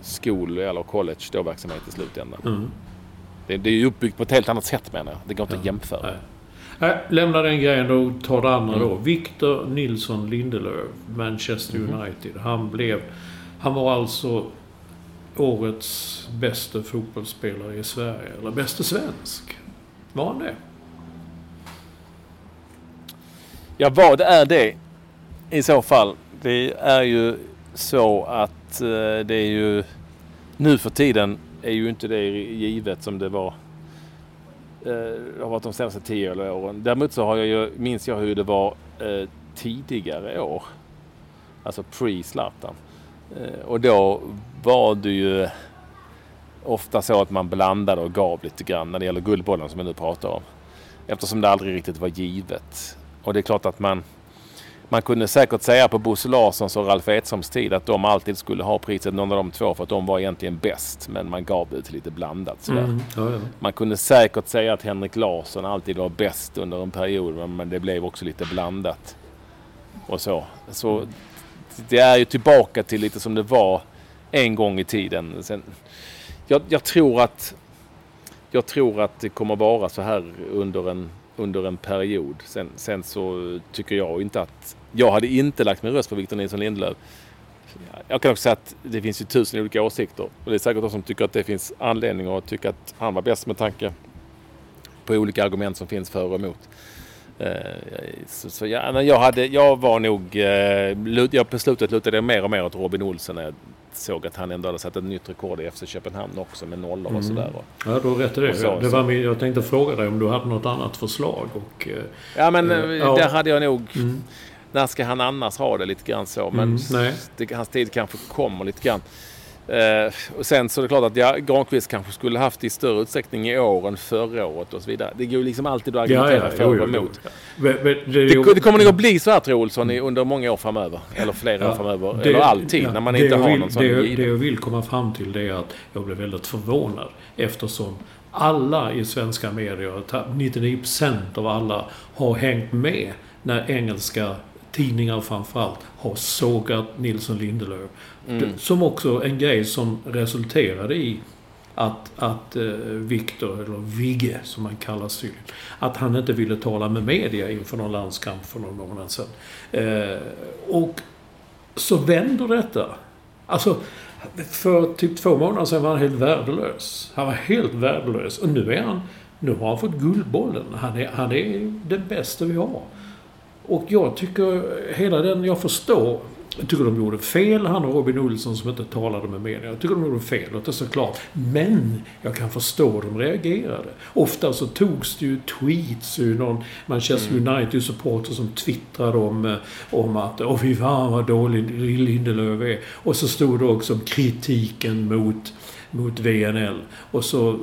Speaker 1: skol eller college då verksamhet i slutändan.
Speaker 2: Mm.
Speaker 1: Det, det är ju uppbyggt på ett helt annat sätt menar jag. Det går inte att jämföra.
Speaker 2: Nej. Nej, lämna den grejen och ta det andra
Speaker 1: Mm.
Speaker 2: då. Victor Nilsson Lindelöf, Manchester
Speaker 1: Mhm.
Speaker 2: United. Han blev... Han var alltså årets bästa fotbollsspelare i Sverige. Eller bästa svensk. Var han det?
Speaker 1: Ja, vad är det i så fall? Det är ju så att eh, det är ju... Nu för tiden är ju inte det givet som det var Det har varit de senaste tio eller åren. Däremot så har jag ju, minns jag hur det var eh, tidigare år. Alltså pre-Zlatan. Eh, och då var det ju ofta så att man blandade och gav lite grann när det gäller Guldbollen som jag nu pratar om. Eftersom det aldrig riktigt var givet. Och det är klart att man man kunde säkert säga på Bosse Larssons och Ralf Edströms tid att de alltid skulle ha priset, någon av de två, för att de var egentligen bäst. Men man gav det lite blandat.
Speaker 2: Mm, ja, ja.
Speaker 1: Man kunde säkert säga att Henrik Larsson alltid var bäst under en period, men det blev också lite blandat. Och så. så det är ju tillbaka till lite som det var en gång i tiden. Sen, jag, jag tror att jag tror att det kommer vara så här under en under en period. Sen, sen så tycker jag inte att... Jag hade inte lagt min röst på Victor Nilsson Lindelöf. Jag kan också säga att det finns ju tusen olika åsikter. Och det är säkert de som tycker att det finns anledning att tycka att han var bäst med tanke på olika argument som finns för och emot. Eh, så, så jag, jag, hade, jag var nog... Eh, jag på slutet lutade mer och mer åt Robin Olsen när jag såg att han ändå hade satt ett nytt rekord i FC Köpenhamn också med nollor
Speaker 2: Mm.
Speaker 1: och sådär.
Speaker 2: Ja, du har rätt i det.
Speaker 1: så-
Speaker 2: det var min, jag tänkte fråga dig om du hade något annat förslag. Och, eh,
Speaker 1: Ja men
Speaker 2: Eh,
Speaker 1: eh,
Speaker 2: ja.
Speaker 1: där hade jag nog...
Speaker 2: Mm.
Speaker 1: När ska han annars ha det lite grann så. Men
Speaker 2: Mm,
Speaker 1: hans tid kanske kommer lite grann. Eh, och sen så är det klart att ja, Granqvist kanske skulle haft i större utsträckning i år än förra året och så vidare. Det går ju liksom alltid att
Speaker 2: ja,
Speaker 1: argumentera
Speaker 2: ja,
Speaker 1: för
Speaker 2: jo,
Speaker 1: och emot.
Speaker 2: Men- men Det,
Speaker 1: Det, det kommer nog att bli så här tror Olsson i, under många år framöver. Eller flera år framöver.
Speaker 2: det-
Speaker 1: eller alltid
Speaker 2: ja,
Speaker 1: när man inte har
Speaker 2: vill,
Speaker 1: någon sån
Speaker 2: det, det jag vill komma fram till det är att jag blev väldigt förvånad eftersom alla i svenska medier, 99% av alla, har hängt med när engelska tidningar framförallt har sågat Nilsson Lindelöf.
Speaker 1: Mm.
Speaker 2: Som också en grej som resulterade i att, att eh, Viktor, eller Vigge som han kallas tydligen, att han inte ville tala med media inför någon landskamp för någon månad sedan. Eh, och så vänder detta. Alltså, för typ två månader sedan var han helt värdelös. Han var helt värdelös. Och nu är han... Nu har han fått Guldbollen. Han är, han är den bästa vi har. Och jag tycker hela den... Jag förstår. Jag tycker de gjorde fel, han och Robin Olsson som inte talade med media. Jag tycker de gjorde fel, låt det så klart. Men jag kan förstå hur de reagerade. Ofta så togs det ju tweets ur någon Manchester United-supporter som twittrade om, eh, om att Åh fy fan vad dålig Lindelöf är. Och så stod det också om kritiken mot mot VNL. Och så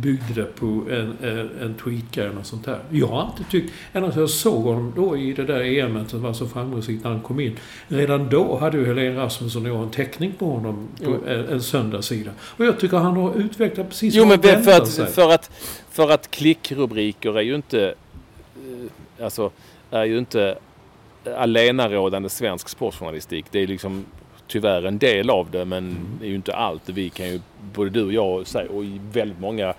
Speaker 2: byggde det på en, en, en tweetgrej och sånt där. Jag har inte tyckt... Ända jag såg honom då i det där EMet som var så framgångsrikt när han kom in. Redan då hade ju Helene Rasmusson och jag en teckning på honom på en, en söndagssida. Och jag tycker han har utvecklat precis
Speaker 1: Jo men för att,
Speaker 2: sig.
Speaker 1: för att, för att klickrubriker är ju inte... eh, Alltså, är ju inte allenarådande svensk sportjournalistik. Det är liksom tyvärr en del av det men det är ju inte allt. Vi kan ju, både du och jag säg- och väldigt många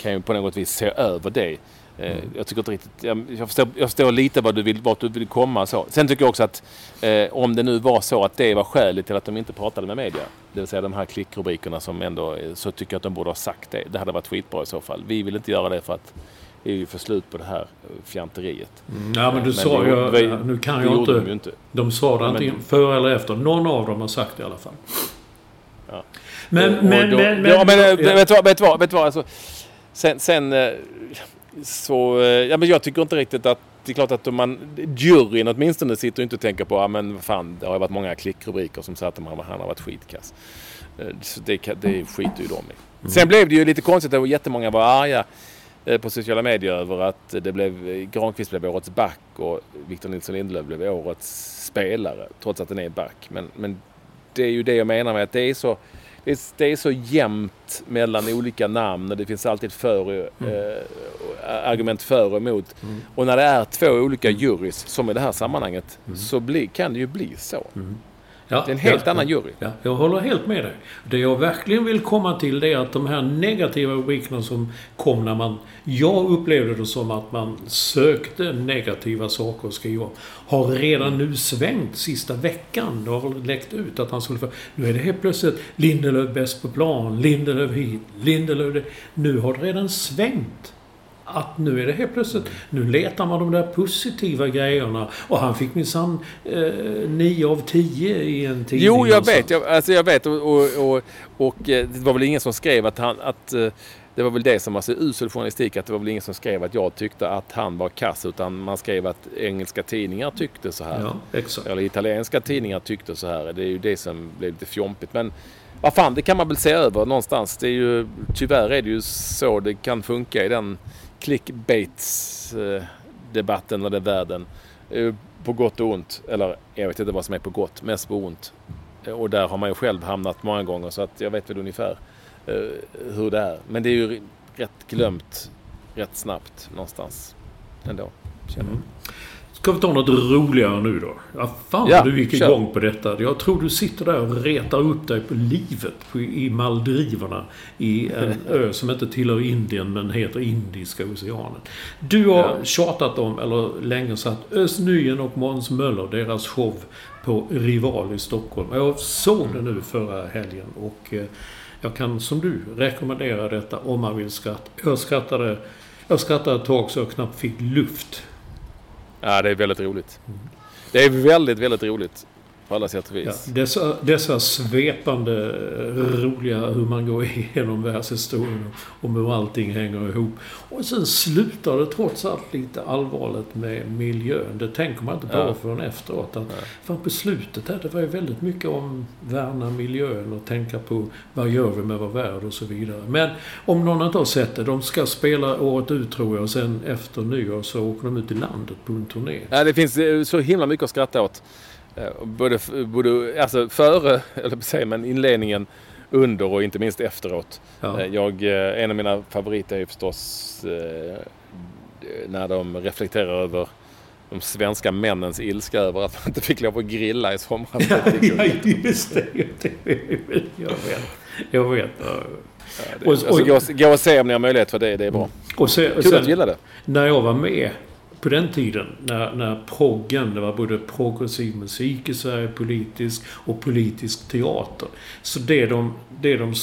Speaker 1: kan ju på något vis se över det. Eh, Jag tycker inte riktigt... Jag, jag, förstår, jag förstår lite vad du vill, vart du vill komma. Så. Sen tycker jag också att eh, om det nu var så att det var skälet till att de inte pratade med media, det vill säga de här klickrubrikerna som ändå, så tycker jag att de borde ha sagt det. Det hade varit skitbra i så fall. Vi vill inte göra det för att vi vill få slut på det här eh, fjanteriet.
Speaker 2: Mm, Ja, men du
Speaker 1: Men
Speaker 2: sa ju...
Speaker 1: vi-
Speaker 2: Nu kan jag inte...
Speaker 1: de ju inte.
Speaker 2: De sa det antingen före eller efter. Någon av dem har sagt det i alla fall.
Speaker 1: Ja.
Speaker 2: Men,
Speaker 1: Och
Speaker 2: men,
Speaker 1: då-
Speaker 2: men, men...
Speaker 1: ja, men, eh,
Speaker 2: ja.
Speaker 1: vet du vad? Vet du vad? Vet du vad? Alltså, sen, sen eh, så... Ja, men jag tycker inte riktigt att... Det är klart att man... Juryn åtminstone sitter inte och tänker på, ja men vad fan, det har ju varit många klickrubriker som säger att han, har varit skitkass. Så det, det skiter ju de i.
Speaker 2: Mm.
Speaker 1: Sen blev det ju lite konstigt att jättemånga var arga på sociala medier över att det blev, eh, Granqvist blev årets back och Victor Nilsson Lindelöf blev årets spelare. Trots att den är back. Men, men det är ju det jag menar med att det är så, det är, det är så jämnt mellan olika namn och det finns alltid för, eh, argument för och emot. Och när det är två olika jurys, som i det här sammanhanget, så bli, kan det ju bli så.
Speaker 2: Ja,
Speaker 1: Det är en helt
Speaker 2: ja,
Speaker 1: annan jury.
Speaker 2: Ja, jag håller helt med dig. Det jag verkligen vill komma till det är att de här negativa rubrikerna som kom när man... Jag upplevde det som att man sökte negativa saker att skriva. Har redan nu svängt sista veckan. Det har väl läckt ut att han skulle få... Nu är det helt plötsligt Lindelöf bäst på plan, Lindelöf hit, Lindelöf det. Nu har det redan svängt. Att nu är det helt plötsligt, nu letar man de där positiva grejerna. Och han fick minsann eh, 9 av 10 i en tidning.
Speaker 1: Jo, jag
Speaker 2: någonstans.
Speaker 1: vet. Jag, alltså jag vet. Och, och, och, och eh, det var väl ingen som skrev att han... Att, eh, det var väl det som var så usel journalistik. Att det var väl ingen som skrev att jag tyckte att han var kass. Utan man skrev att engelska tidningar tyckte så här.
Speaker 2: Ja, exakt.
Speaker 1: Eller italienska tidningar tyckte så här. Det är ju det som blev lite fjompigt. Men Vad fan, det kan man väl se över någonstans. Det är ju, tyvärr är det ju så det kan funka i den clickbaits-debatten eller den världen. Eh, på gott och ont. Eller jag vet inte vad som är på gott, mest på ont. Eh, och där har man ju själv hamnat många gånger så att jag vet väl ungefär eh, hur det är. Men det är ju rätt glömt rätt snabbt någonstans ändå. känner jag. Mm.
Speaker 2: Ska vi ta något roligare nu då? Ja, fan
Speaker 1: Ja,
Speaker 2: du gick
Speaker 1: kör.
Speaker 2: igång på detta. Jag tror du sitter där och retar upp dig på livet på, i Maldiverna. I en ö som inte tillhör Indien men heter Indiska oceanen. Du har
Speaker 1: Ja.
Speaker 2: tjatat om, eller länge satt, Özz Nujen och Måns Möller, deras show på Rival i Stockholm. Jag såg det nu förra helgen och eh, jag kan som du rekommendera detta om man vill skratta. Jag skrattade, jag skrattade ett tag så jag knappt fick luft.
Speaker 1: Ja, det är väldigt roligt. Det är väldigt, väldigt roligt på alla sätt och
Speaker 2: Ja,
Speaker 1: vis.
Speaker 2: dessa, dessa svepande, roliga, hur man går igenom världshistorien om hur allting hänger ihop. Och sen slutar det trots allt lite allvarligt med miljön. Det tänker man inte på
Speaker 1: Ja.
Speaker 2: förrän efteråt. Att, fan på slutet här, det var ju väldigt mycket om värna miljön och tänka på vad gör vi med vår värld och så vidare. Men om någon inte har sett det, de ska spela året ut tror jag och sen efter nyår så åker de ut i landet på en turné.
Speaker 1: Ja, det finns eh, så himla mycket att skratta åt. Eh, Både, både alltså före, eller sig, men inledningen, under och inte minst efteråt.
Speaker 2: Ja.
Speaker 1: Eh, Jag, eh, en av mina favoriter är förstås när de reflekterar över de svenska männens ilska över att man inte fick lov att grilla i somras.
Speaker 2: Ja, ja, just det. Jag vet. Jag vet.
Speaker 1: det-
Speaker 2: Och-
Speaker 1: Alltså,
Speaker 2: och-
Speaker 1: gå, och- gå och se om ni har möjlighet för det, det är bra.
Speaker 2: Och
Speaker 1: Kul att du gillar det.
Speaker 2: när jag var med på den tiden, när, när proggen, det var både progressiv musik i Sverige, politisk och politisk teater. Så det de, det de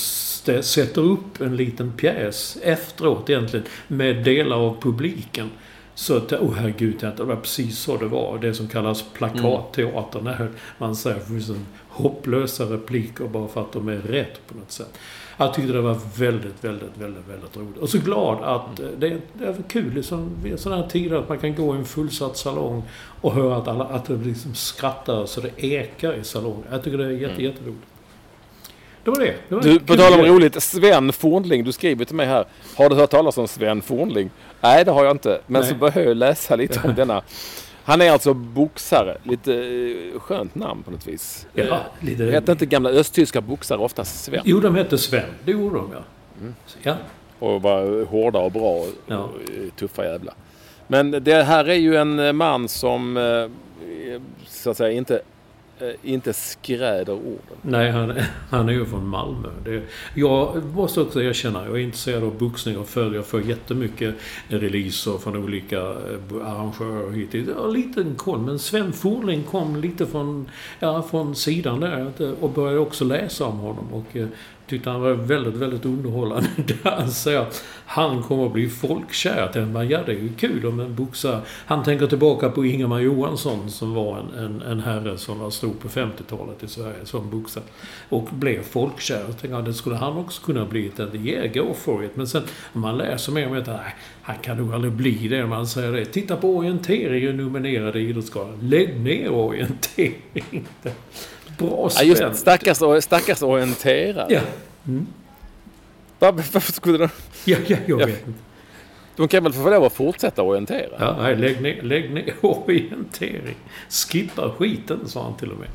Speaker 2: sätter upp en liten pjäs efteråt egentligen med delar av publiken. Så att, oh herregud, det var precis så det var. Det som kallas plakatteater. När man säger fullständigt hopplösa repliker bara för att de är rätt på något sätt. Jag tyckte det var väldigt, väldigt, väldigt, väldigt roligt. Och så glad att eh, det, det är kul liksom, vid sådana här tider att man kan gå i en fullsatt salong och höra att alla att det liksom skrattar så det ekar i salongen. Jag tycker det är jätte, jätteroligt. Det var det. det var
Speaker 1: Du, på tal om roligt. Sven Fornling, du skriver till mig här. Har du hört talas om Sven Fornling? Nej, det har jag inte. Men
Speaker 2: Nej.
Speaker 1: så börjar jag läsa lite om denna. Han är alltså boxare. Lite eh, skönt namn på något vis.
Speaker 2: Ja,
Speaker 1: Eh,
Speaker 2: lite...
Speaker 1: Hette inte gamla östtyska boxare oftast Sven?
Speaker 2: Jo, de hette Sven. Det gjorde de, ja.
Speaker 1: Mm.
Speaker 2: Ja.
Speaker 1: Och var hårda och bra och,
Speaker 2: Ja.
Speaker 1: och tuffa jävlar. Men det här är ju en man som eh, så att säga inte, Eh, inte skräder orden.
Speaker 2: Nej, han, han är ju från Malmö. Det, jag måste också erkänna, jag är intresserad av boxning och följer för jättemycket releaser från olika eh, arrangörer hittills. Jag har liten koll, men Sven Forling kom lite från, ja, från sidan där eh, och började också läsa om honom. Och tyckte han var väldigt, väldigt underhållande. Där han säger att han kommer att bli folkkär. Jag tänkte, ja det är ju kul om en boxare... Han tänker tillbaka på Ingemar Johansson som var en, en, en herre som var stor på 50-talet i Sverige som boxare. Och blev folkkär. Jag tänkte, ja, det skulle han också kunna bli. Det yeah, go for it. Men sen om man läser mer om det, nej, han kan nog aldrig bli det. Man säger det. Titta på orienteringen nominerade i Idrottsgalan. Lägg ner orientering. Bra
Speaker 1: Ja, just
Speaker 2: spänt.
Speaker 1: stackars, stackars orienterare.
Speaker 2: Ja.
Speaker 1: Varför, varför skulle de...
Speaker 2: Ja, ja, jag
Speaker 1: Ja.
Speaker 2: vet inte.
Speaker 1: De kan väl få lov att fortsätta orientera?
Speaker 2: Ja, nej, lägg ner, lägg ner orientering. Skippa skiten, sa han till och med.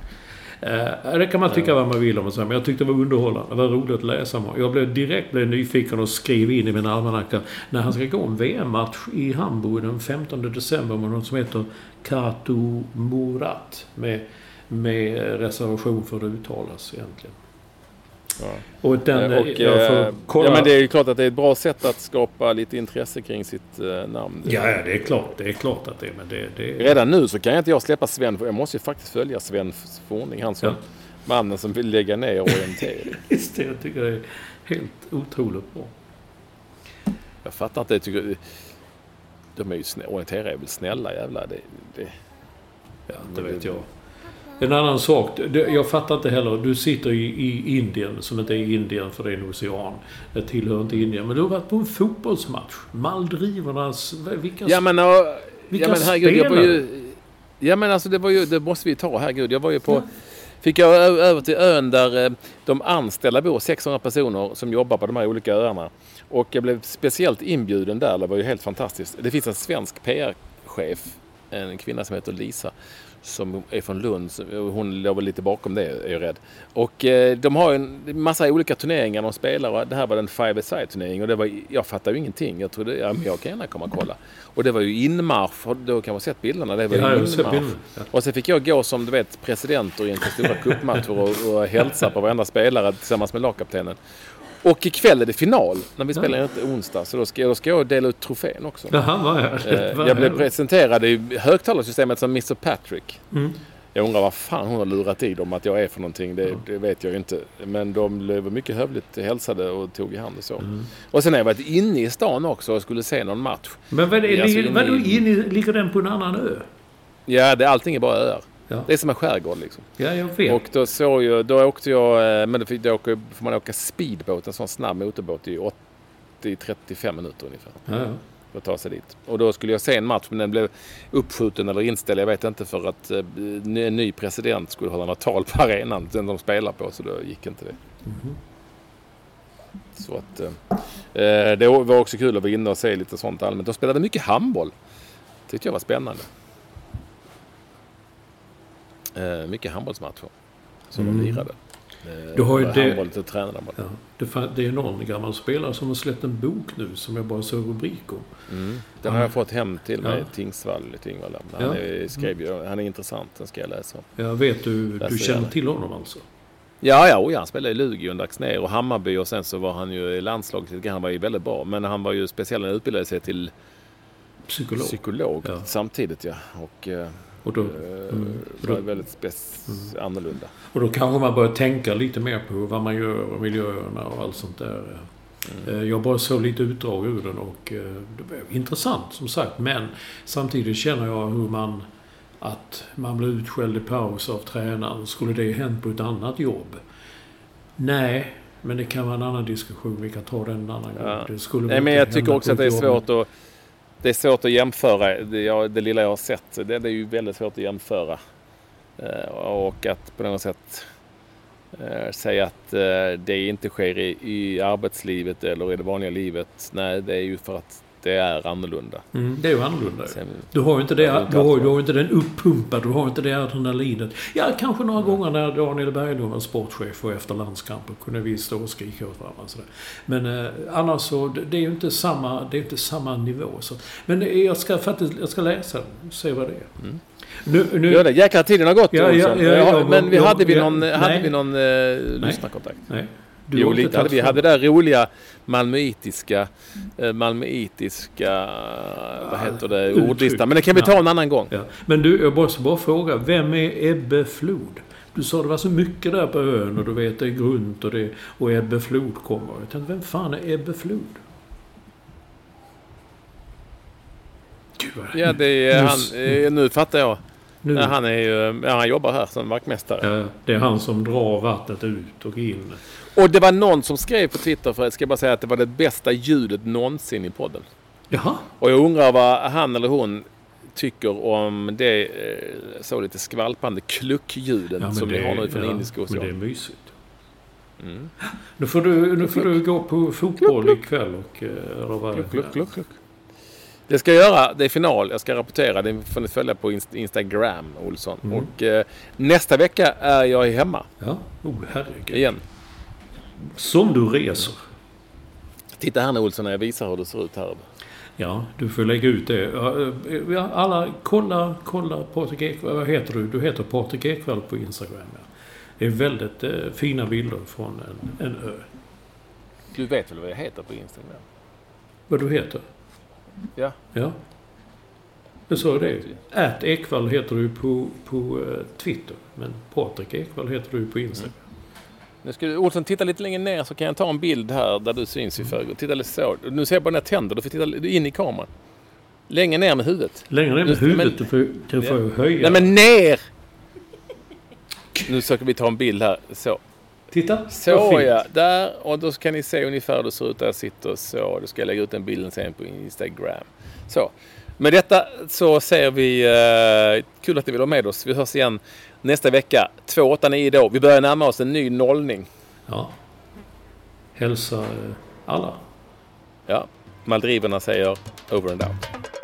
Speaker 2: Eh, det kan man tycka vad man vill om, men jag tyckte det var underhållande. Det var roligt att läsa om. Jag blev direkt blev nyfiken och skrev in i min almanacka när han ska gå en VM-match i Hamburg den 15 december med något som heter Katu Murat. Med, med reservation för det uttalas egentligen.
Speaker 1: Ja.
Speaker 2: Och den...
Speaker 1: Eh, och, eh,
Speaker 2: kolla.
Speaker 1: ja, men det är ju klart att det är ett bra sätt att skapa lite intresse kring sitt eh, namn.
Speaker 2: Ja, det är klart. Det är klart att det är. Men det, det
Speaker 1: Redan nu så kan jag inte jag släppa Sven. Jag måste ju faktiskt följa Sven Fornling. Han som
Speaker 2: Ja.
Speaker 1: mannen som vill lägga ner orientering.
Speaker 2: Just det, jag tycker det är helt otroligt bra.
Speaker 1: jag fattar inte. Jag tycker, de är ju snä, orienterare är väl snälla jävlar. Det, det,
Speaker 2: Ja, det vet jag. En annan sak. Jag fattar inte heller. Du sitter i, i Indien, som inte är Indien för det är en ocean. Det tillhör inte Indien. Men du har varit på en fotbollsmatch. Maldivernas... Vilka...
Speaker 1: ja men, och,
Speaker 2: Vilka
Speaker 1: ja, men herregud.
Speaker 2: Spelare?
Speaker 1: ju, ja men alltså det var ju, det måste vi ta herregud. Jag var ju på fick jag över till ön där eh, de anställda bor, 600 personer som jobbar på de här olika öarna. Och jag blev speciellt inbjuden där, det var ju helt fantastiskt. Det finns en svensk PR-chef, en kvinna som heter Lisa, som är från Lund. Hon låg väl lite bakom det, är jag rädd. Och eh, de har en massa olika turneringar de spelar. Och det här var en five side turnering och det var, jag fattade ju ingenting. Jag trodde, ja men jag kan gärna komma och kolla. Och det var ju inmarsch, du har kanske sett bilderna? Det var
Speaker 2: Ja,
Speaker 1: inmarsch.
Speaker 2: ja.
Speaker 1: Och sen fick jag gå som du vet presidenter inför stora cupmatcher och, och hälsa på varenda spelare tillsammans med lagkaptenen. Och ikväll är det final, när vi spelar inte onsdag. Så då ska, då ska jag dela ut trofén också.
Speaker 2: Jaha, vad är
Speaker 1: Eh,
Speaker 2: det? Vad
Speaker 1: Jag blev presenterad i högtalarsystemet som Mr Patrick.
Speaker 2: Mm.
Speaker 1: Jag undrar vad fan hon har lurat i dem att jag är för någonting. Det, det vet jag ju inte. Men de blev mycket hövligt hälsade och tog i hand och så.
Speaker 2: Mm.
Speaker 1: Och sen har jag varit inne i stan också och skulle se någon match.
Speaker 2: Men vad är det,
Speaker 1: Alltså, inne
Speaker 2: vadå,
Speaker 1: i-
Speaker 2: in, ligger den på en annan ö?
Speaker 1: Ja, det, allting är bara öar.
Speaker 2: Ja.
Speaker 1: Det är som en skärgård liksom.
Speaker 2: Ja, jag vet.
Speaker 1: Och då såg jag, då åkte jag, eh, men då, fick, då åker, får man åka speedboat, en sån snabb motorbåt i 80-35 minuter ungefär.
Speaker 2: ja, ja.
Speaker 1: för att ta sig dit. Och då skulle jag se en match men den blev uppskjuten eller inställd. Jag vet inte för att eh, en ny president skulle hålla något tal på arenan. Den de spelar på så då gick inte det. Så att eh, eh, det var också kul att vara inne och se lite sånt allmänt. De spelade mycket handboll. Tyckte jag var spännande. Eh, mycket handbollsmatcher som de lirade. Eh,
Speaker 2: Mm. Du har ju det-
Speaker 1: Handboll tränade de.
Speaker 2: Ja, det, det är någon gammal spelare som har släppt en bok nu som jag bara såg rubrik om.
Speaker 1: Mm. Den har jag fått hem till mig,
Speaker 2: Ja.
Speaker 1: Tingsvall i Tingvalla. Han,
Speaker 2: Ja.
Speaker 1: är, skrev, ju- han är intressant, den ska jag läsa.
Speaker 2: Jag vet du,
Speaker 1: Läser
Speaker 2: du känner
Speaker 1: gärna.
Speaker 2: till honom alltså?
Speaker 1: Ja, ja, oja, han spelade i Lugi under Axnér och Hammarby och sen så var han ju i landslaget lite grann. Han var ju väldigt bra. Men han var ju speciell, han utbildade sig till
Speaker 2: Psykolog.
Speaker 1: psykolog
Speaker 2: Ja.
Speaker 1: samtidigt ja. Och eh,
Speaker 2: Och då,
Speaker 1: eh,
Speaker 2: mm,
Speaker 1: det var
Speaker 2: då,
Speaker 1: väldigt spec- annorlunda.
Speaker 2: och då kanske man börjar tänka lite mer på vad man gör och miljöerna och allt sånt där.
Speaker 1: Mm.
Speaker 2: Eh, Jag bara såg lite utdrag ur den och eh, det var intressant som sagt. Men samtidigt känner jag hur man... Att man blir utskälld i paus av tränaren. Skulle det hänt på ett annat jobb? Nej, men det kan vara en annan diskussion. Vi kan ta den en annan
Speaker 1: Ja.
Speaker 2: gång. Det skulle
Speaker 1: Nej, men jag tycker också att det är svårt att det är svårt att jämföra. Det, jag, det lilla jag har sett, det, det är ju väldigt svårt att jämföra. Eh, och att på något sätt eh, säga att eh, det inte sker i, i arbetslivet eller i det vanliga livet. Nej, det är ju för att det är annorlunda.
Speaker 2: Mm, det är ju annorlunda.
Speaker 1: Sen,
Speaker 2: Du har ju inte, det, du har, du har inte den uppumpad, du har inte det adrenalinet. Ja, kanske några gånger när Daniel Berglund var sportchef och efter landskampen kunde vi stå och skrika åt varandra. Sådär. Men eh, annars så, det, är ju inte samma, det är inte samma nivå. Så. Men är, jag, ska, faktiskt, jag ska läsa den och se vad det är.
Speaker 1: Mm.
Speaker 2: Nu, nu,
Speaker 1: Gör det. Jäklar, tiden har gått
Speaker 2: Ja, ja, ja, ja,
Speaker 1: Men vi hade vi någon, hade
Speaker 2: nej.
Speaker 1: vi någon eh, lyssnarkontakt?
Speaker 2: Nej. Du
Speaker 1: Jo, lite hade vi. hade det där roliga malmöitiska, eh, malmöitiska, vad heter det,
Speaker 2: uttryck.
Speaker 1: ordlistan. Men det kan vi ta
Speaker 2: Ja.
Speaker 1: en annan gång.
Speaker 2: Ja. Men du, jag måste bara fråga. Vem är Ebbe Flod? Du sa det var så mycket där på ön och du vet det är grunt och, det, och Ebbe Flod kommer. Jag tänkte, vem fan är Ebbe Flod? Gud.
Speaker 1: Ja, det är han. eh, Nu fattar jag.
Speaker 2: nu,
Speaker 1: han, är ju, ja, han jobbar här som vaktmästare.
Speaker 2: ja, det är han som drar vattnet ut och in.
Speaker 1: Och det var någon som skrev på Twitter, för jag ska bara säga att det var det bästa ljudet någonsin i podden.
Speaker 2: Jaha?
Speaker 1: Och jag undrar vad han eller hon tycker om det eh, så lite skvalpande kluckljudet
Speaker 2: Ja,
Speaker 1: som vi
Speaker 2: det-
Speaker 1: har nu från
Speaker 2: ja,
Speaker 1: Indiska
Speaker 2: Men det är mysigt.
Speaker 1: Mm.
Speaker 2: Nu får du, nu får du gå på fotboll ikväll och... vad
Speaker 1: Kluck, kluck, kluck, kluck. Det ska jag göra. Det är final. Jag ska rapportera. Det får ni följa på Inst- Instagram, Olsson.
Speaker 2: Mm.
Speaker 1: Och eh, nästa vecka är jag hemma
Speaker 2: Ja, oh herregud.
Speaker 1: igen.
Speaker 2: Som du reser.
Speaker 1: Titta här nu Olsson när jag visar hur det ser ut här.
Speaker 2: Ja, du får lägga ut det. Eh, Alla, kolla, kolla Patrik Ekwall. Vad heter du? Du heter Patrik Ekwall på Instagram. Ja. Det är väldigt eh, fina bilder från en, en ö.
Speaker 1: Du vet väl vad jag heter på Instagram?
Speaker 2: Vad du heter?
Speaker 1: Ja.
Speaker 2: Ja. Jag sa det. Ät Ekwall heter du på, på eh, Twitter. Men Patrik Ekwall heter du på Instagram.
Speaker 1: Nu ska du, Olsson, titta lite längre ner så kan jag ta en bild här där du syns i förrgår. Titta lite så. Nu ser jag bara dina tänder. Du får titta in i kameran. Längre ner med huvudet.
Speaker 2: Längre ner med huvudet.
Speaker 1: men-
Speaker 2: Du får, du får
Speaker 1: Ja.
Speaker 2: höja.
Speaker 1: Nej men ner! Nu försöker vi ta en bild här. Så.
Speaker 2: Titta.
Speaker 1: Så ja, där. Och då kan ni se ungefär hur det ser ut där jag sitter. Så, då ska jag lägga ut den bilden sen på Instagram. Så. Med detta så säger vi eh, kul att ni vill vara med oss. Vi hörs igen nästa vecka. 289 då. Vi börjar närma oss en ny nollning.
Speaker 2: Ja. Hälsa eh, alla.
Speaker 1: Ja, Maldiverna säger over and out.